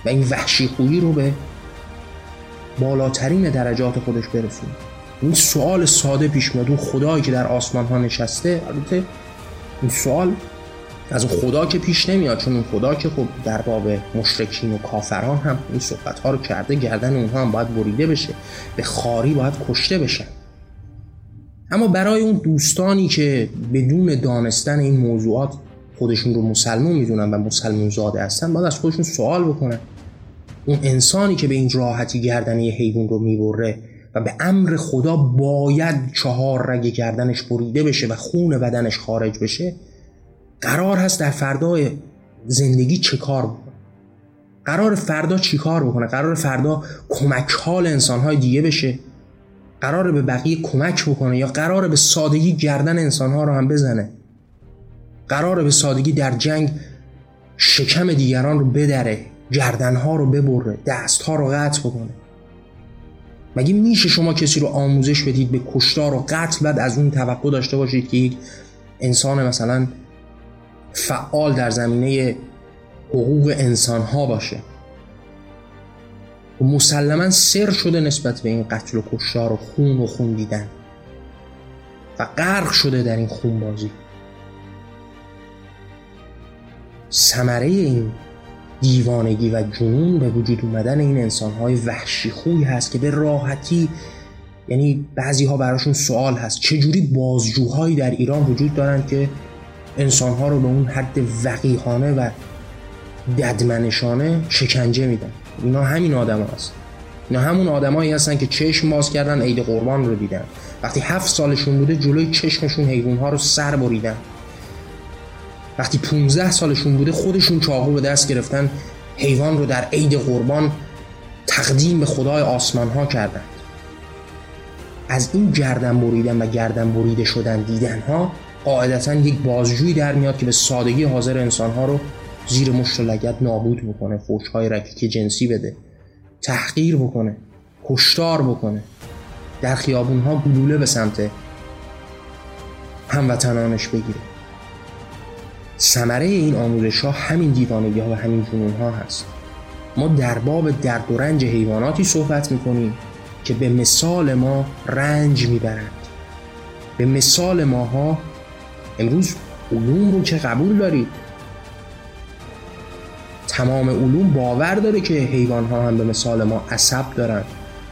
و این وحشی خویی رو به بالاترین درجات خودش برسونه. این سوال ساده پیش میاد اون خدایی که در آسمان ها نشسته البته این سوال از اون خدا که پیش نمیاد چون اون خدا که خب در باب مشرکین و کافران هم این صحبت ها رو کرده گردن اونها هم باید بریده بشه. به خاری باید کشته بشن اما برای اون دوستانی که بدون دانستن این موضوعات خودشون رو مسلمون می‌دونن و مسلمون زاده هستن باید از خودشون سوال بکنن. اون انسانی که به این راحتی گردن یه حیوان رو می‌بره و به امر خدا باید چهار رگ گردنش بریده بشه و خون بدنش خارج بشه قرار هست در فردای زندگی چه کار بکنه؟ قرار فردا چی کار بکنه؟ قرار فردا کمک حال انسانهای دیگه بشه؟ قرار به بقیه کمک بکنه؟ یا قرار به سادگی گردن انسانها رو هم بزنه؟ قرار به سادگی در جنگ شکم دیگران رو بدره گردنها رو ببره دستها رو قطع بکنه؟ مگه میشه شما کسی رو آموزش بدید به کشتار و قتل بعد از اون توقع داشته باشید که یک انسان مثلا فعال در زمینه حقوق انسان ها باشه. و مسلما سر شده نسبت به این قتل و کشتار و خون و خون دیدن. و غرق شده در این خون بازی. ثمره این دیوانگی و جنون به وجود اومدن این انسانهای وحشی خوی هست که به راحتی یعنی بعضی ها براشون سوال هست. چجوری بازجوهایی در ایران وجود دارند که انسانها رو به اون حد وقیحانه و ددمنشانه شکنجه میدن. اینا همین آدم هست اینا همون آدمایی هستن که چشم باز کردن عید قربان رو دیدن. وقتی هفت سالشون بوده جلوی چشمشون حیوان ها رو سر بریدن. وقتی 15 سالشون بوده خودشون چاقو به دست گرفتن حیوان رو در عید قربان تقدیم به خدای آسمان ها کردند از این گردن بریدن و گردن بریده شدن دیدن ها قاعدتا یک بازجویی در میاد که به سادگی حاضر انسان ها رو زیر مشت و لگت نابود بکنه فوشهای رکیک جنسی بده تحقیر بکنه کشتار بکنه. در خیابون ها گلوله به سمت هموطنانش بگیره. ثمره این آموزش ها همین دیوانگی ها و همین جنون ها هست. ما در باب درد و رنج حیواناتی صحبت می‌کنیم که به مثال ما رنج می‌برند. به مثال ماها امروز علوم رو که قبول دارید تمام علوم باور داره که حیوان ها هم به مثال ما عصب دارن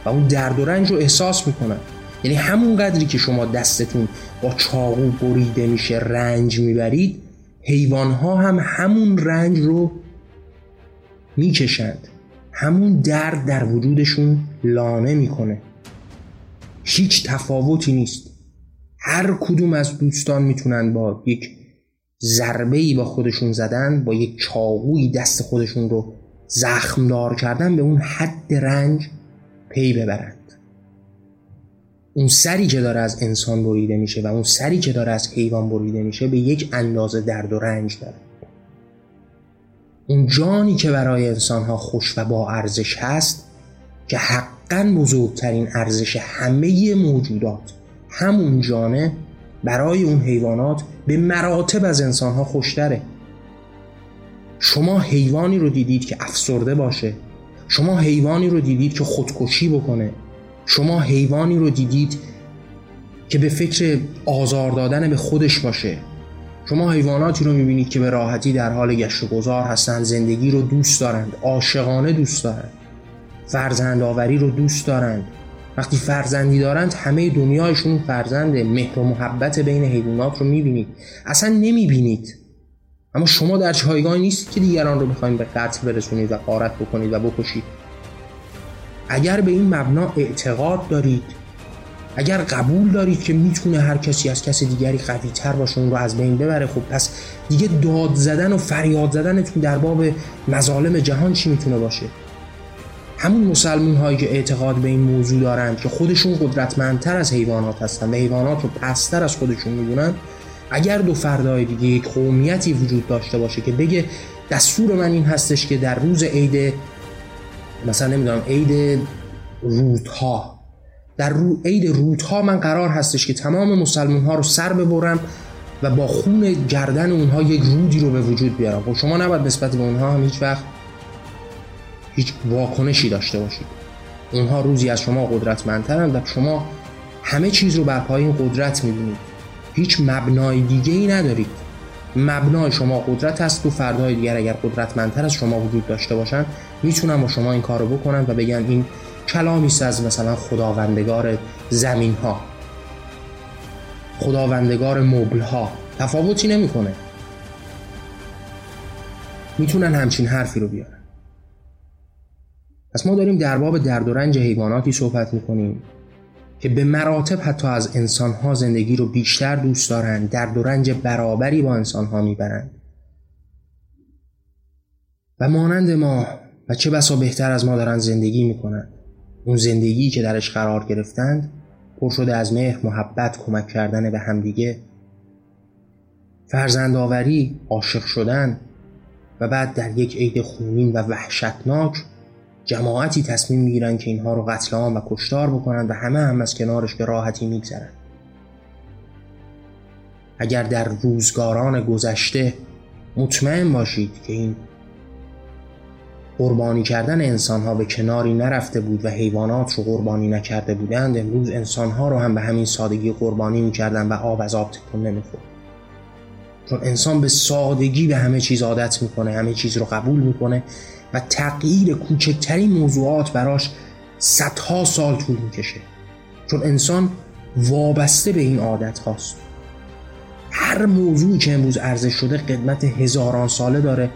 و اون درد و رنج رو احساس می‌کنن. یعنی همون قدری که شما دستتون با چاقو بریده میشه رنج می‌برید حیوان ها هم همون رنج رو می‌کشند. همون درد در وجودشون لانه می‌کنه. هیچ تفاوتی نیست. هر کدوم از دوستان می‌تونن با یک ضربه ای با خودشون زدن با یک چاقوی دست خودشون رو زخمدار کردن به اون حد رنج پی ببرند. اون سری که داره از انسان بریده میشه و اون سری که داره از حیوان بریده میشه به یک اندازه درد و رنج داره. اون جانی که برای انسان ها خوش و با ارزش هست که حقا بزرگترین ارزش همه موجودات همون جانه برای اون حیوانات به مراتب از انسان ها خوشتره. شما حیوانی رو دیدید که افسرده باشه. شما حیوانی رو دیدید که خودکشی بکنه. شما حیوانی رو دیدید که به فکر آزار دادن به خودش باشه. شما حیواناتی رو می‌بینید که به راحتی در حال گشت و گذار هستند زندگی رو دوست دارند عاشقانه دوست دارند فرزند آوری رو دوست دارند. وقتی فرزندی دارند همه دنیایشون فرزنده مهر و محبت بین حیوانات رو می‌بینید. اصلا نمی‌بینید. اما شما در جایگاهی نیست که دیگران رو بخواید به قتل برسونید و قارت بکنید و بکشید. اگر به این مبنا اعتقاد دارید اگر قبول دارید که می‌تونه هر کسی از کسی دیگری قوی تر باشه اون رو از بین ببره خب پس دیگه داد زدن و فریاد زدنتون در باب مظالم جهان چی می‌تونه باشه؟ همون مسلمون هایی که اعتقاد به این موضوع دارند که خودشون قدرتمندتر از حیوانات هستن و حیوانات رو پستر از خودشون می‌دونن اگر دو فردای دیگه یک قومیتی وجود داشته باشه که بگه دستور من این هستش که در روز عید مثلا نمی‌دونم عید رودها در رو عید رودها من قرار هستش که تمام مسلمان ها رو سر ببرم و با خون گردن اونها یک رودی رو به وجود بیارم. خب شما نباید نسبت به اونها هم هیچ وقت هیچ واکنشی داشته باشید. اونها روزی از شما قدرتمندترند و شما همه چیز رو بر پای این قدرت می‌بینید. هیچ مبنای دیگه ای ندارید. مبنای شما قدرت هست و فردهای دیگر اگر قدرتمندتر از شما وجود داشته باشن می‌تونن با شما این کار رو بکنن و بگن این کلامی از مثلا خداوندگار زمین ها خداوندگار مبل ها تفاوتی نمی‌کنه. می‌تونن همچین حرفی رو بیارن. پس ما داریم در باب درد و رنج حیواناتی صحبت می‌کنیم که به مراتب حتی از انسانها زندگی رو بیشتر دوست دارند درد و رنج برابری با انسانها می‌برند و مانند ما و چه بسا بهتر از ما دارن زندگی می‌کنند اون زندگی که درش قرار گرفتند پر شده از مهر محبت کمک کردن به همدیگه. فرزندآوری عاشق شدن و بعد در یک عید خونین و وحشتناک جماعتی تصمیم می‌گیرن که اینها رو قتل عام و کشتار بکنن و همه هم از کنارش به راحتی میگذرن. اگر در روزگاران گذشته مطمئن باشید که این قربانی کردن انسان ها به کناری نرفته بود و حیوانات رو قربانی نکرده بودند امروز انسان ها رو هم به همین سادگی قربانی می‌کردن و آب از آب تکون نمی‌خورد. چون انسان به سادگی به همه چیز عادت می‌کنه همه چیز رو قبول می‌کنه و تغییر کوچکترین موضوعات براش صدها سال طول می‌کشه. چون انسان وابسته به این عادت هاست هر موضوعی که امروز ارزش شده قدمت هزاران ساله داره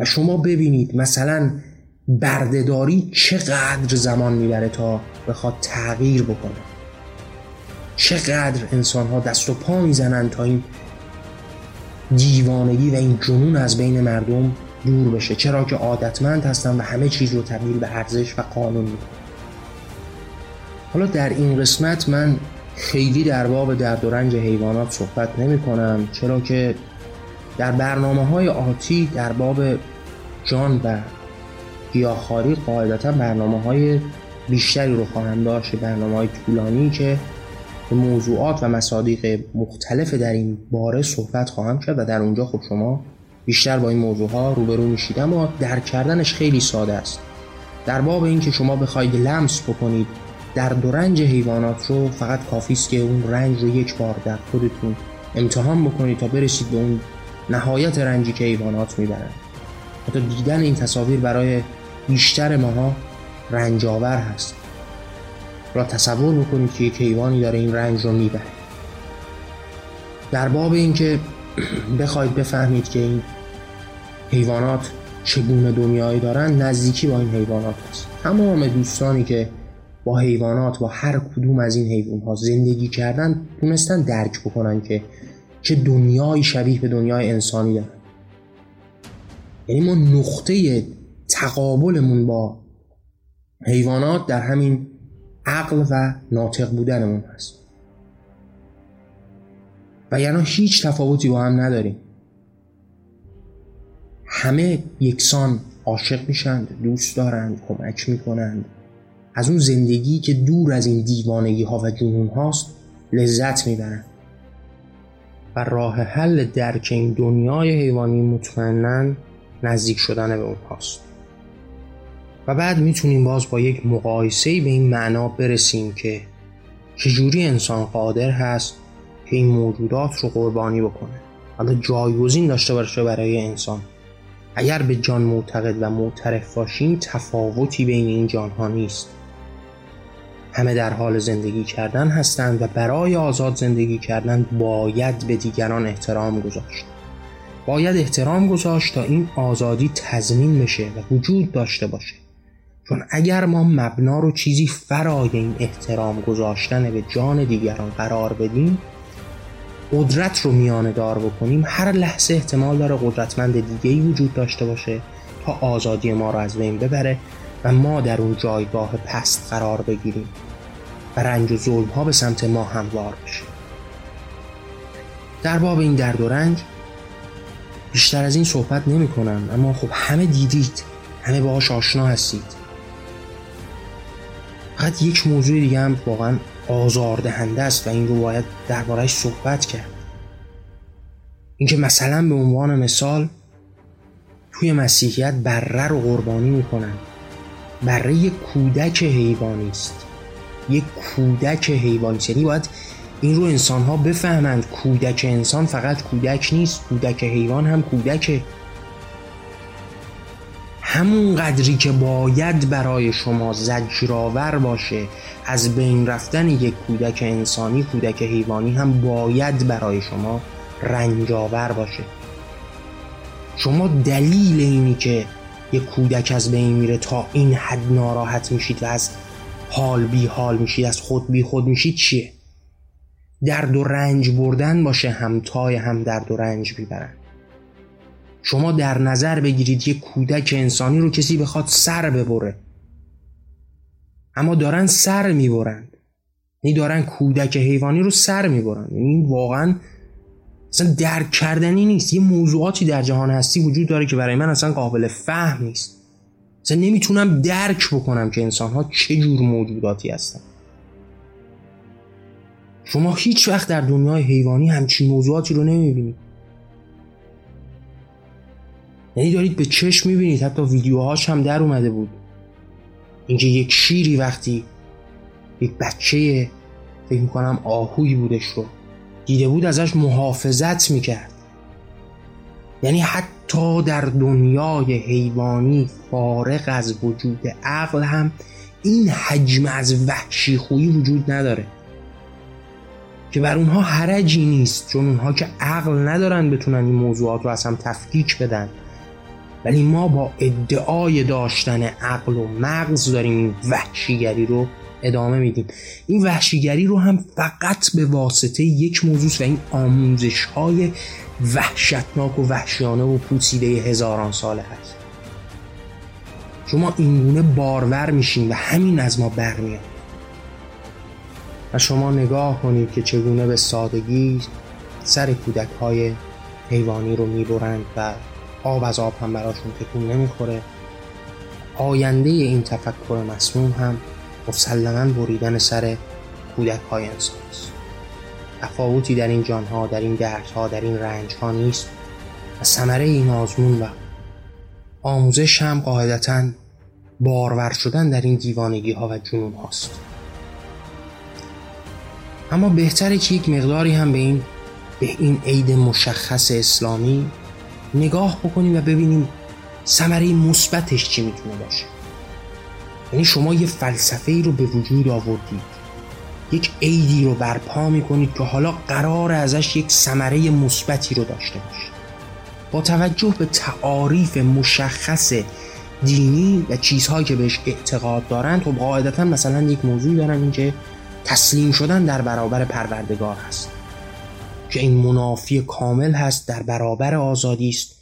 و شما ببینید مثلا بردهداری چقدر زمان می‌بره تا بخواد تغییر بکنه. چقدر انسان ها دست و پا می‌زنن تا این دیوانگی و این جنون از بین مردم دور بشه چرا که عادتمند هستن و همه چیز رو تبدیل به ارزش و قانون می‌کنن حالا در این قسمت من خیلی در باب درد و رنج حیوانات صحبت نمی کنم چرا که در برنامه های آتی در باب جان و گیاهخواری قاعدتا برنامه های بیشتری رو خواهم داشت برنامه های طولانی که به موضوعات و مصادیق مختلف در این باره صحبت خواهم کرد و در اونجا خب شما بیشتر با این موضوع ها روبرو میشید. اما درک کردنش خیلی ساده است. در باب اینکه شما بخواید لمس بکنید در دو رنج حیوانات رو فقط کافی است که اون رنج رو یک بار در خودتون امتحان بکنید تا برسید به اون نهایت رنجی که حیوانات می‌برند حتی دیدن این تصاویر برای بیشتر ماها رنجاور هست. را تصور بکنید که یک حیوانی داره این رنج رو می‌بره. در باب اینکه بخواید بفهمید که این حیوانات چگونه دنیایی دارن نزدیکی با این حیوانات هست. تمام دوستانی که با حیوانات با هر کدوم از این حیوان ها زندگی کردن تونستن درک بکنن که چه دنیایی شبیه به دنیای انسانی دارن. یعنی ما نقطه تقابلمون با حیوانات در همین عقل و ناطق بودنمون هست. و یعنی هیچ تفاوتی با هم نداریم. همه یکسان عاشق میشند دوست دارند کمک می‌کنند از اون زندگی که دور از این دیوانگی ها و جنون هاست لذت می‌برند و راه حل درک این دنیای حیوانی مطمئنا نزدیک شدن به اون هاست و بعد می‌تونیم باز با یک مقایسه به این معنا برسیم که چجوری انسان قادر هست که این موجودات رو قربانی بکنه. حالا جایگزین داشته باشه برای انسان. اگر به جان معتقد و معترف باشیم تفاوتی بین این جانها نیست. همه در حال زندگی کردن هستند و برای آزاد زندگی کردن باید به دیگران احترام گذاشت. باید احترام گذاشت تا این آزادی تضمین بشه و وجود داشته باشه. چون اگر ما مبنا رو چیزی فرای این احترام گذاشتن به جان دیگران قرار بدیم قدرت رو میانه دار بکنیم هر لحظه احتمال داره قدرتمند دیگه ای وجود داشته باشه تا آزادی ما رو از بین ببره و ما در اون جایگاه پست قرار بگیریم و رنج و ظلم ها به سمت ما هموار بشه. در باب این درد و رنج بیشتر از این صحبت نمی کنم اما خب همه دیدید همه باهاش آشنا هستید. فقط یک موضوع دیگه هم واقعا آزاردهنده است و این رو باید دربارهش صحبت کرد. اینکه مثلا به عنوان مثال توی مسیحیت بره رو قربانی می‌کنن. بره یک کودک حیوانی است. یک کودک حیوانی یعنی باید این رو انسان ها بفهمند. کودک انسان فقط کودک نیست. کودک حیوان هم کودکه همون قدری که باید برای شما زجرآور باشه از بین رفتن یک کودک انسانی کودک حیوانی هم باید برای شما رنجاور باشه. شما دلیل اینی که یک کودک از بین میره تا این حد ناراحت میشید و از حال بی حال میشید از خود بی خود میشید چیه؟ درد و رنج بردن باشه همتای هم درد و رنج بیبرن شما در نظر بگیرید یک کودک انسانی رو کسی بخواد سر ببره. اما دارن سر می‌برند یعنی دارن کودک حیوانی رو سر می‌برند این واقعا اصلا درک کردنی نیست. یه موضوعاتی در جهان هستی وجود داره که برای من اصلا قابل فهم نیست. اصلا نمی‌تونم درک بکنم که انسان ها چه جور موجوداتی هستن. شما هیچ وقت در دنیای حیوانی همچین موضوعاتی رو نمی‌بینید. یعنی دارید به چشم می‌بینید. حتی ویدیوهاش هم در اومده بود. اینکه یک شیری وقتی یک بچه فکر می‌کنم آهوی بودش رو دیده بود ازش محافظت می‌کرد. یعنی حتی در دنیای حیوانی فارغ از وجود عقل هم این حجم از وحشی خویی وجود نداره. که بر اونها حرجی نیست چون اونها که عقل ندارن بتونن این موضوعات رو از هم تفکیک بدن. ولی ما با ادعای داشتن عقل و مغز داریم این وحشیگری رو ادامه میدیم. این وحشیگری رو هم فقط به واسطه یک موضوع و این آموزش های وحشتناک و وحشیانه و پوسیده هزاران ساله هست. شما اینگونه بارور میشین و همین از ما برمیاد. و شما نگاه کنید که چگونه به سادگی سر کودک های حیوانی رو می‌برند و آب از آب هم براشون تکون نمی‌خوره. آینده این تفکر مسموم هم مسلما بریدن سر کودک های انسان است تفاوتی در این جانها در این دردها در این رنج ها نیست و ثمره این آزمون و آموزش هم قاعدتا بارور شدن در این دیوانگی ها و جنون هاست اما بهتره که یک مقداری هم به این به این عید مشخص اسلامی نگاه بکنیم و ببینیم ثمره مثبتش چی می‌تونه باشه. یعنی شما یه فلسفه ای رو به وجود آوردید. یک عیدی رو برپا می‌کنید که حالا قرار ازش یک ثمره مثبتی رو داشته باشه. با توجه به تعاریف مشخص دینی و چیزهایی که بهش اعتقاد دارند خب قاعدتا مثلا یک موضوع دارن اینکه تسلیم شدن در برابر پروردگار هست. که این منافی کامل هست در برابر آزادی است.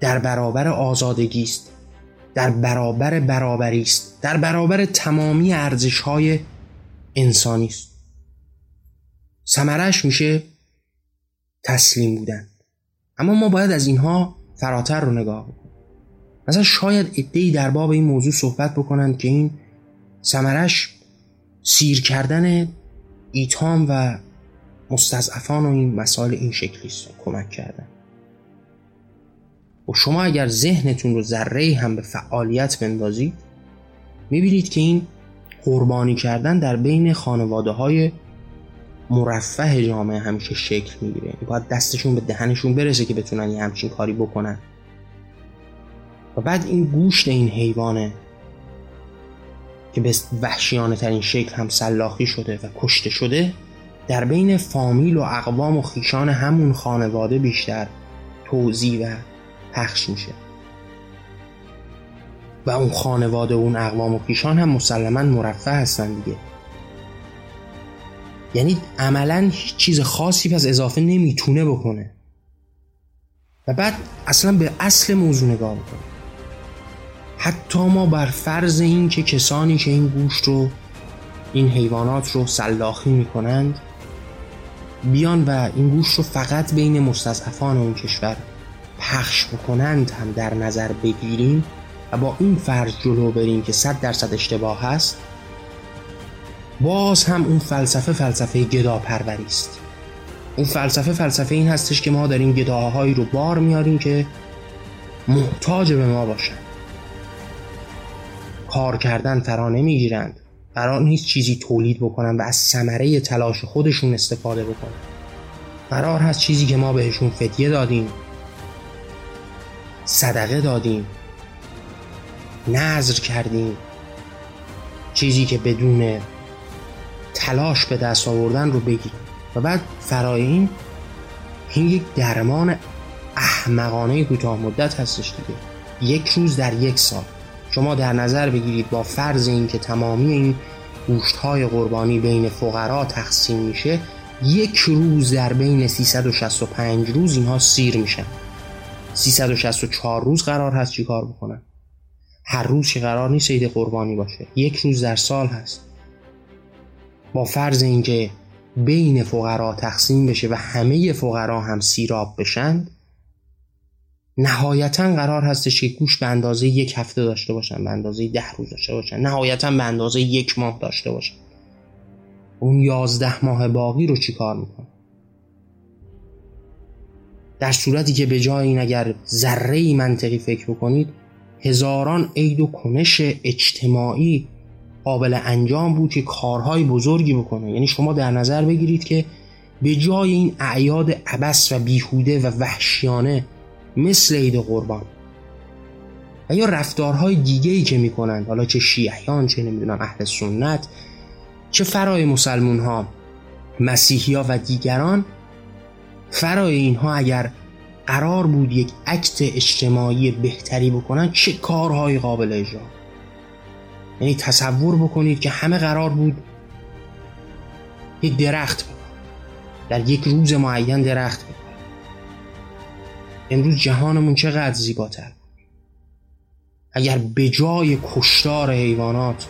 در برابر آزادگی است. در برابر برابری است. در برابر تمامی ارزش های انسانی است. ثمرش میشه تسلیم بودن. اما ما باید از اینها فراتر رو نگاه بکنیم. مثلا شاید ادهی در باب این موضوع صحبت بکنند که این ثمرش سیر کردن ایتام و مستضعفان و این مسائل این شکلی است کمک کردن. و شما اگر ذهنتون رو ذره هم به فعالیت بندازید می‌بینید که این قربانی کردن در بین خانواده های مرفه جامعه همیشه شکل می‌گیره. باید دستشون به دهنشون برسه که بتونن یه همچین کاری بکنن. و بعد این گوشت این حیوانه که به وحشیانه ترین شکل هم سلاخی شده و کشته شده در بین فامیل و اقوام و خیشان همون خانواده بیشتر توضیح و پخش میشه. و اون خانواده و اون اقوام و خیشان هم مسلما مرفه هستن دیگه. یعنی عملا هیچ چیز خاصی پس اضافه نمی‌تونه بکنه. و بعد اصلا به اصل موضوع نگاه بکنه حتی ما بر فرض این که کسانی که این گوشت رو این حیوانات رو سلاخی می‌کنند بیان و این گوشت رو فقط بین مستضعفان اون کشور پخش بکنند هم در نظر بگیریم و با این فرض جلو بریم که صد درصد اشتباه هست باز هم اون فلسفه فلسفه گدا پروری است. اون فلسفه فلسفه این هستش که ما داریم گداهایی رو بار میاریم که محتاج به ما باشن. کار کردن فرا نمی‌گیرند. قرار نیست چیزی تولید بکنن و از ثمره تلاش خودشون استفاده بکنن. قرار هست چیزی که ما بهشون فدیه دادیم. صدقه دادیم. نظر کردیم. چیزی که بدون تلاش به دست آوردن رو بگیریم و بعد فرای این این یک درمان احمقانه کوتاه مدت هستش دیگه. یک روز در یک سال. شما در نظر بگیرید با فرض اینکه تمامی این گوشت های قربانی بین فقرا تقسیم میشه یک روز در بین 365 روز اینها سیر میشن. 364 روز قرار هست چی کار بکنن؟ هر روز که قرار نیست عید قربانی باشه. یک روز در سال هست. با فرض اینکه بین فقرا تقسیم بشه و همه فقرا هم سیراب بشند نهایتا قرار هستش که گوش به اندازه یک هفته داشته باشن به اندازه ده روز داشته باشن. نهایتا به اندازه یک ماه داشته باشن. اون یازده ماه باقی رو چیکار می‌کنه؟ در صورتی که به جای این اگر ذره منطقی فکر بکنید هزاران عید و کنش اجتماعی قابل انجام بود که کارهای بزرگی بکنه. یعنی شما در نظر بگیرید که به جای این اعیاد عبس و بیهوده و وحشیانه مثل عید قربان. و یا رفتارهای دیگه ای که می‌کنند حالا چه شیعیان چه نمی‌دونم اهل سنت چه فرای مسلمون ها مسیحی ها و دیگران فرای اینها اگر قرار بود یک عکت اجتماعی بهتری بکنن چه کارهای قابل اجرا؟ یعنی تصور بکنید که همه قرار بود یک درخت بکنن در یک روز معین درخت بکنن امروز جهانمون چقدر زیباتر. اگر به جای کشتار حیوانات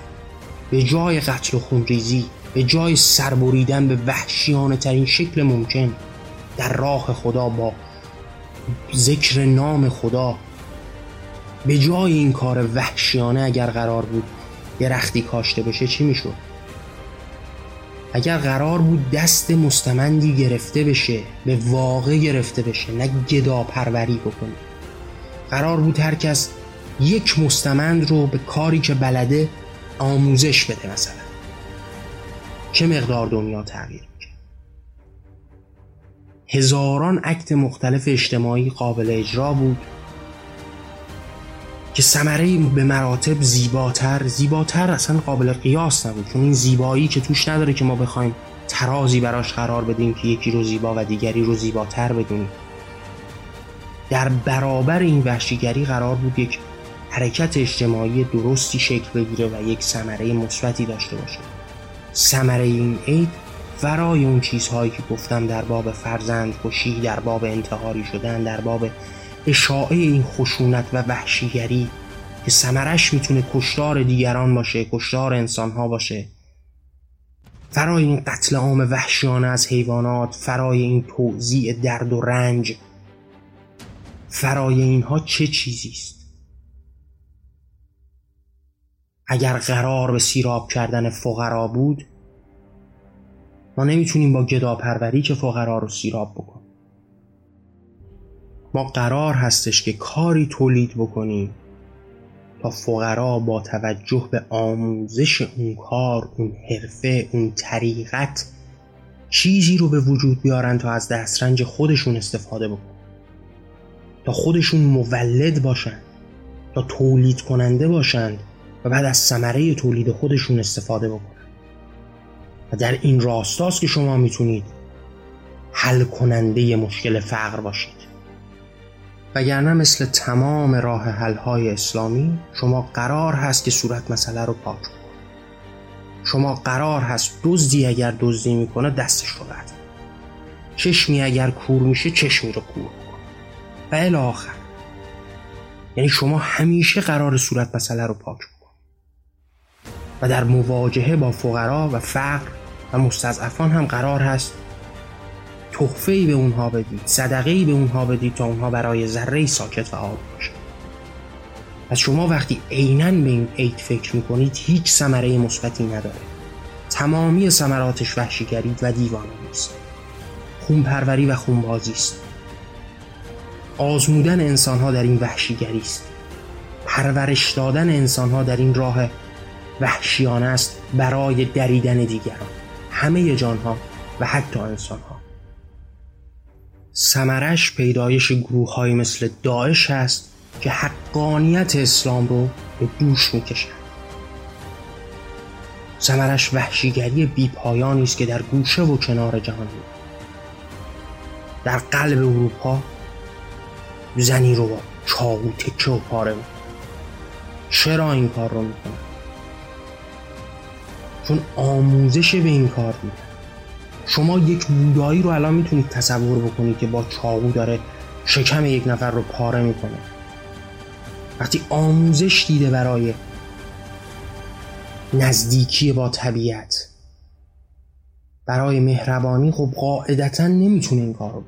به جای قتل و خونریزی به جای سربریدن به وحشیانه ترین شکل ممکن در راه خدا با ذکر نام خدا به جای این کار وحشیانه اگر قرار بود درختی کاشته بشه چی می‌شد؟ اگر قرار بود دست مستمندی گرفته بشه به واقع گرفته بشه نه گدا پروری بکنه. قرار بود هر کس یک مستمند رو به کاری که بلده آموزش بده مثلا. چه مقدار دنیا تغییر هزاران عکت مختلف اجتماعی قابل اجرا بود. که ثمره به مراتب زیباتر زیباتر اصلا قابل قیاس نبود. چون این زیبایی که توش نداره که ما بخوایم ترازی براش قرار بدیم که یکی رو زیبا و دیگری رو زیباتر بدونیم. در برابر این وحشیگری قرار بود یک حرکت اجتماعی درستی شکل بگیره و یک ثمره مثبتی داشته باشه. ثمره این عید ورای اون چیزهایی که گفتم در باب فرزند کشی در باب انتحاری شدن در باب اشاعه این خشونت و وحشیگری که سمرش می‌تونه کشتار دیگران باشه کشتار انسانها باشه. فرای این قتل عام وحشیانه از حیوانات فرای این توزیع درد و رنج فرای اینها چه چیزی است؟ اگر قرار به سیراب کردن فقرا بود ما نمی‌تونیم با گداپروری که فقرا رو سیراب بکنیم. ما قرار هستش که کاری تولید بکنیم تا فقرا با توجه به آموزش اون کار اون حرفه اون طریقت چیزی رو به وجود بیارن تا از دسترنج خودشون استفاده بکنن. تا خودشون مولد باشن تا تولید کننده باشند و بعد از ثمره تولید خودشون استفاده بکنن. و در این راستاست که شما می‌تونید حل کننده مشکل فقر باشید. وگرنه مثل تمام راه های اسلامی شما قرار هست که صورت مسئله رو پاک کنید. شما قرار هست دزدی اگر دزدی می‌کنه دستش رو قطع چشمی اگر کور میشه چشمی رو کور و الی آخر. یعنی شما همیشه قرار صورت مسئله رو پاک کنید. و در مواجهه با فقرا و فقر و مستضعفان هم قرار هست تحفه به اونها بدید صدقه به اونها بدید تا اونها برای ذره ساکت و آب باشند پس شما وقتی عینا به این عید فکر می‌کنید هیچ ثمره مثبتی نداره. تمامی ثمراتش وحشیگری و دیوانه است خونپروری و خونبازی است. آزمودن انسانها در این وحشیگری است. پرورش دادن انسانها در این راه وحشیانه است برای دریدن دیگران. همه جانها و حتی انسانها. سمرش پیدایش گروه های مثل داعش هست که حقانیت اسلام رو به دوش می‌کشند سمرش وحشیگری بیپایانی است که در گوشه و کنار جهان در قلب اروپا زنی رو با چاقو تکه و پاره چرا این کار رو می‌کنن چون آموزش به این کار میده شما یک بودایی رو الان می‌تونید تصور بکنید که با چاقو داره شکم یک نفر رو پاره می‌کنه. وقتی آموزش دیده برای نزدیکی با طبیعت برای مهربانی خب قاعدتا نمی‌تونه این کار رو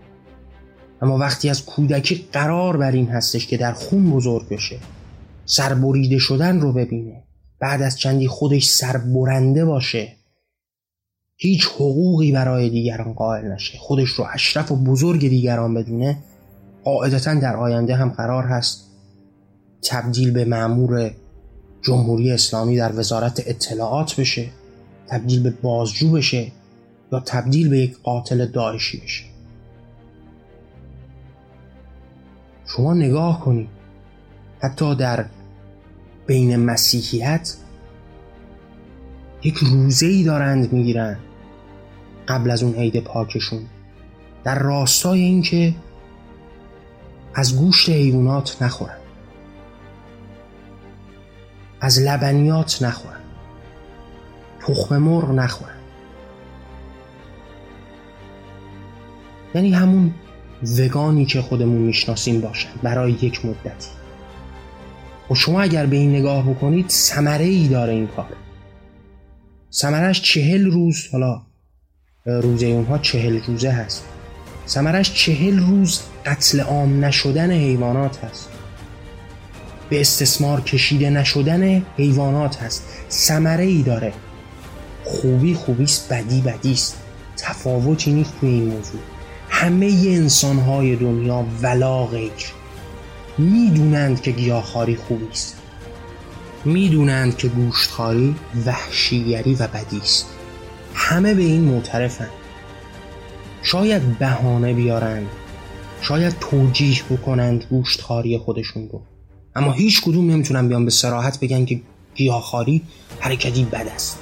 اما وقتی از کودکی قرار بر این هستش که در خون بزرگ بشه سربریده شدن رو ببینه بعد از چندی خودش سربرنده باشه هیچ حقوقی برای دیگران قائل نشه خودش رو اشرف و بزرگ دیگران بدونه قاعدتا در آینده هم قرار هست تبدیل به معمور جمهوری اسلامی در وزارت اطلاعات بشه تبدیل به بازجو بشه یا تبدیل به یک قاتل داعشی بشه. شما نگاه کنید حتی در بین مسیحیت یک روزه ای دارند می‌گیرن قبل از اون عید پاکشون در راستای اینکه از گوشت حیوانات نخورن از لبنیات نخورن تخم مرغ نخورن. یعنی همون وگانی که خودمون می‌شناسیم باشن برای یک مدتی و شما اگر به این نگاه بکنید سمره ای داره این کار. سمرش چهل روز حالا روزه اونها چهل روزه هست. سمرش چهل روز قتل عام نشدن حیوانات هست. به استثمار کشیده نشدن حیوانات هست. سمره ای داره. خوبی خوبیست بدی بدیست. تفاوتی نیست توی این موضوع. همه انسان های دنیا ولا غیر. می‌دونند که گیاهخواری خوبی است می‌دونند که گوشتخواری وحشیگری و بدی است. همه به این معترفند. شاید بهانه بیارند. شاید توجیه بکنند گوشتخواری خودشون رو. اما هیچ کدوم نمی‌تونن بیان به سراحت بگن که گیاهخواری حرکتی بد است.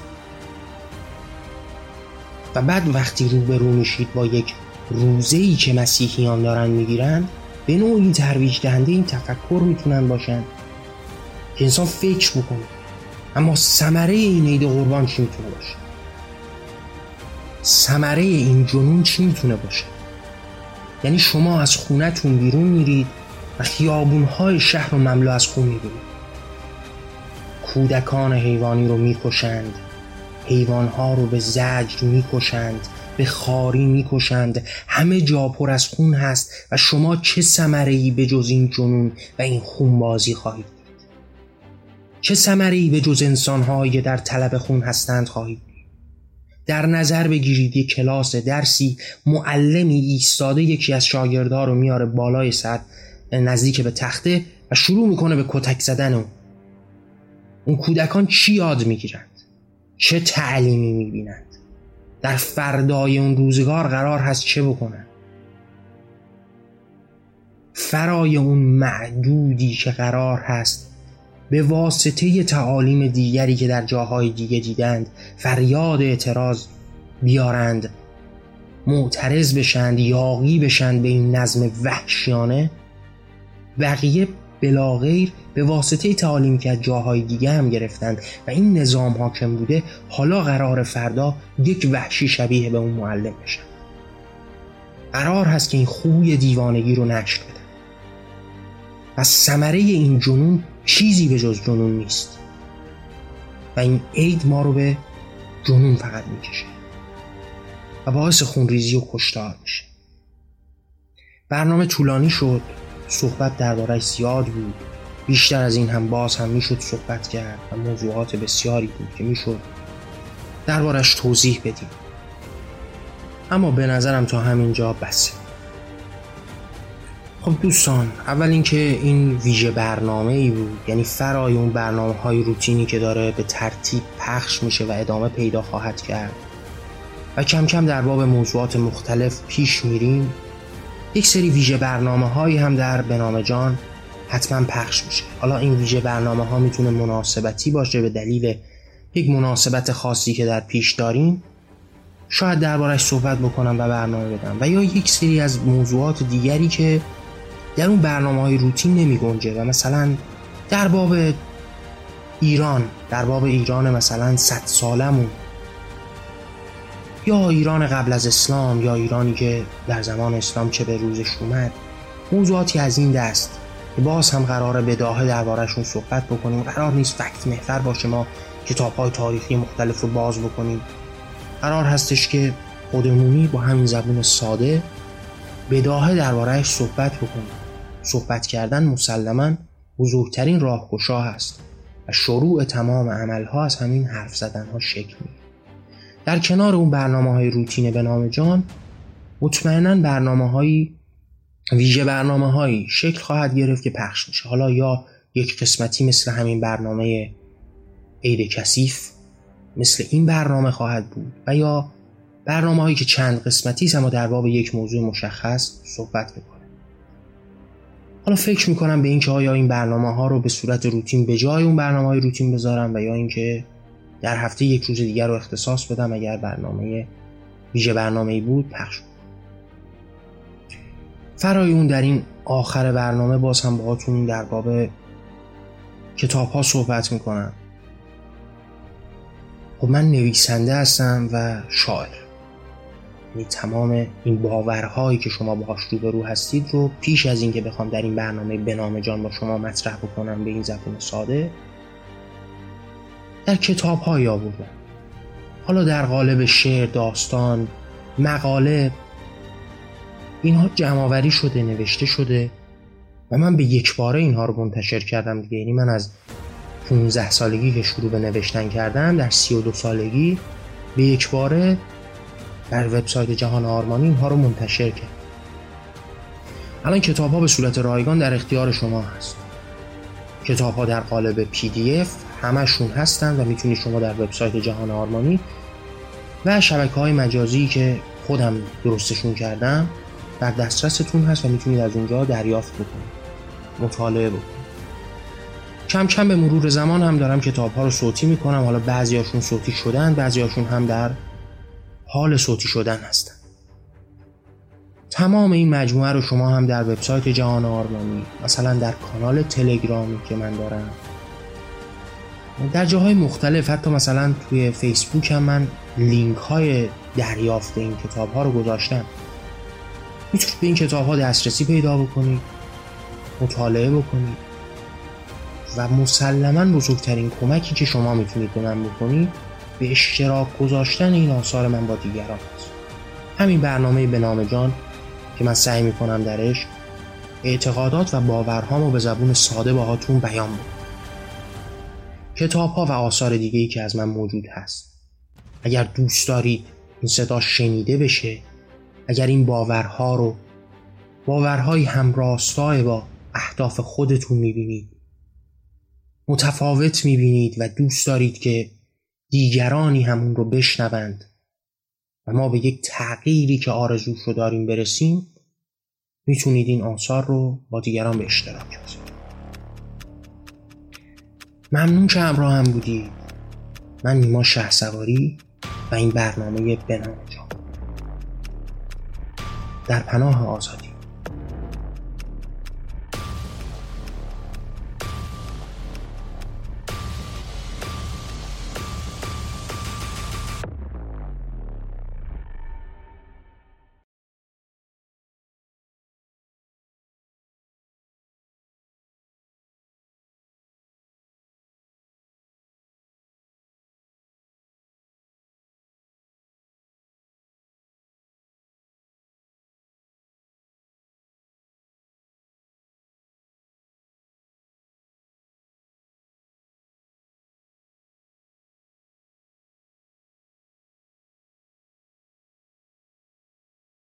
و بعد وقتی روبرو میشید با یک روزه ای که مسیحیان دارن می‌گیرن به نوعی ترویج دهنده این تفکر می‌تونن باشن. که انسان فکر بکنه. اما ثمره این عید قربان چی می‌تونه باشه؟ ثمره این جنون چی می‌تونه باشه؟ یعنی شما از خونتون بیرون میرید و خیابونهای شهر و مملو از خون می‌بینید. کودکان حیوانی رو می‌کشند حیوانها رو به زجر می‌کشند به خاری می‌کشند. همه جا پر از خون هست و شما چه ثمره ای به جز این جنون و این خونبازی خواهید دید چه ثمره ای به جز انسانهایی در طلب خون هستند خواهید در نظر بگیرید یک کلاس درسی معلمی ایستاده یکی از شاگردها رو میاره بالای سر نزدیک به تخته و شروع می‌کنه به کتک زدن اون. اون کودکان چی یاد می‌گیرند؟ چه تعلیمی می‌بینند؟ در فردای اون روزگار قرار هست چه بکنن فرای اون معدودی که قرار هست به واسطه تعالیم دیگری که در جاهای دیگه دیدند فریاد اعتراض بیارند معترض بشند یاقی بشند به این نظم وحشیانه بقیه بلاغیر به واسطه تعالیم که از جاهای دیگه هم گرفتند و این نظام حاکم بوده حالا قرار فردا یک وحشی شبیه به اون معلم بشن. قرار هست که این خوی دیوانگی رو نشر و ثمره این جنون چیزی به جز جنون نیست. و این عید ما رو به جنون فقط می‌کشه. و باعث خونریزی و کشتار میشه. برنامه طولانی شد. صحبت دربارهش زیاد بود. بیشتر از این هم باز هم می‌شد صحبت کرد و موضوعات بسیاری بود که می‌شد دربارش توضیح بدیم. اما به نظرم تا همینجا بسه خب دوستان اول اینکه این ویژه برنامه ای بود یعنی فرای اون برنامه های روتینی که داره به ترتیب پخش میشه و ادامه پیدا خواهد کرد. و کم کم در باب موضوعات مختلف پیش میریم. یک سری ویژه برنامه هایی هم در بنام جان حتما پخش میشه. حالا این ویژه برنامه ها می‌تونه مناسبتی باشه به دلیل یک مناسبت خاصی که در پیش داریم. شاید دربارش صحبت بکنم و برنامه بدم. و یا یک سری از موضوعات دیگری که در اون برنامه های روتین نمی گنجه و مثلا در باب ایران در باب ایران مثلا صد سالمون. یا ایران قبل از اسلام یا ایرانی که در زمان اسلام چه به روزش اومد. موضوعاتی از این دست که باز هم قراره به داهه دربارهشون صحبت بکنیم. قرار نیست فکت محور باشه ما کتاب های تاریخی مختلف رو باز بکنیم. قرار هستش که خودمونی با همین زبون ساده به داهه دربارهش صحبت بکنیم. صحبت کردن مسلما بزرگترین راهگشا هست و شروع تمام عملها از همین حرف زدن ها شکل می‌گیره. در کنار اون برنامه های روتین به نام جان مطمئنا برنامه هایی ویژه برنامه هایی شکل خواهد گرفت که پخش میشه. حالا یا یک قسمتی مثل همین برنامه عید کثیف مثل این برنامه خواهد بود و یا برنامه هایی که چند قسمتی است اما در باب یک موضوع مشخص صحبت می‌کنه حالا فکر می‌کنم به اینکه آیا این برنامه ها رو به صورت روتین به جای اون برنامه های روتین بذارم و یا اینکه در هفته یک روز دیگر رو اختصاص بدم اگر برنامه ویژه برنامه بود پخش فرای اون در این آخر برنامه باز هم باهاتون در باب کتاب ها صحبت می‌کنم. خب من نویسنده هستم و شاعر. یعنی تمام این باورهایی که شما باهاش روبرو هستید رو پیش از اینکه بخوام در این برنامه بنام جان با شما مطرح بکنم به این زبون ساده در کتاب های حالا در قالب شعر، داستان، مقاله اینها جمعآوری شده نوشته شده و من به یک باره اینها رو منتشر کردم دیگه. یعنی من از 15 سالگی که شروع به نوشتن کردم در 32 سالگی به یک باره در وبسایت جهان آرمانی اینها رو منتشر کرد. الان کتاب ها به صورت رایگان در اختیار شما هست. کتاب ها در قالب پی دی اف همشون هستن و می‌تونید شما در وبسایت جهان آرمانی و شبکه های مجازی که خودم درستشون کردم در دسترستون هست و می‌تونید از اونجا دریافت بکنید. مطالعه بکنید. کم کم به مرور زمان هم دارم کتاب ها رو صوتی می‌کنم. حالا بعضیاشون صوتی شدن بعضیاشون هم در حال صوتی شدن هستن. تمام این مجموعه رو شما هم در وبسایت جهان آرمانی مثلا در کانال تلگرامی که من دارم در جاهای مختلف حتی مثلا توی فیسبوک هم من لینک های دریافت این کتاب ها رو گذاشتم. می‌تونید به این کتاب ها دسترسی پیدا بکنید مطالعه بکنید و مسلما بزرگترین کمکی که شما می‌تونید به من بکنید به اشتراک گذاشتن این آثار من با دیگران هست همین برنامه به نام جان که من سعی می‌کنم درش اعتقادات و باورهامو به زبون ساده باهاتون بیان بکنم کتاب ها و آثار دیگه ای که از من موجود هست. اگر دوست دارید این صدا شنیده بشه اگر این باورها رو باورهای همراستای با اهداف خودتون می‌بینید متفاوت می‌بینید و دوست دارید که دیگرانی همون رو بشنوند و ما به یک تغییری که آرزو رو داریم برسیم می‌تونید این آثار رو با دیگران به اشتراک بذارید. ممنون که همراه هم بودید من نیما شه سواری و این برنامه بنام در پناه آزادی.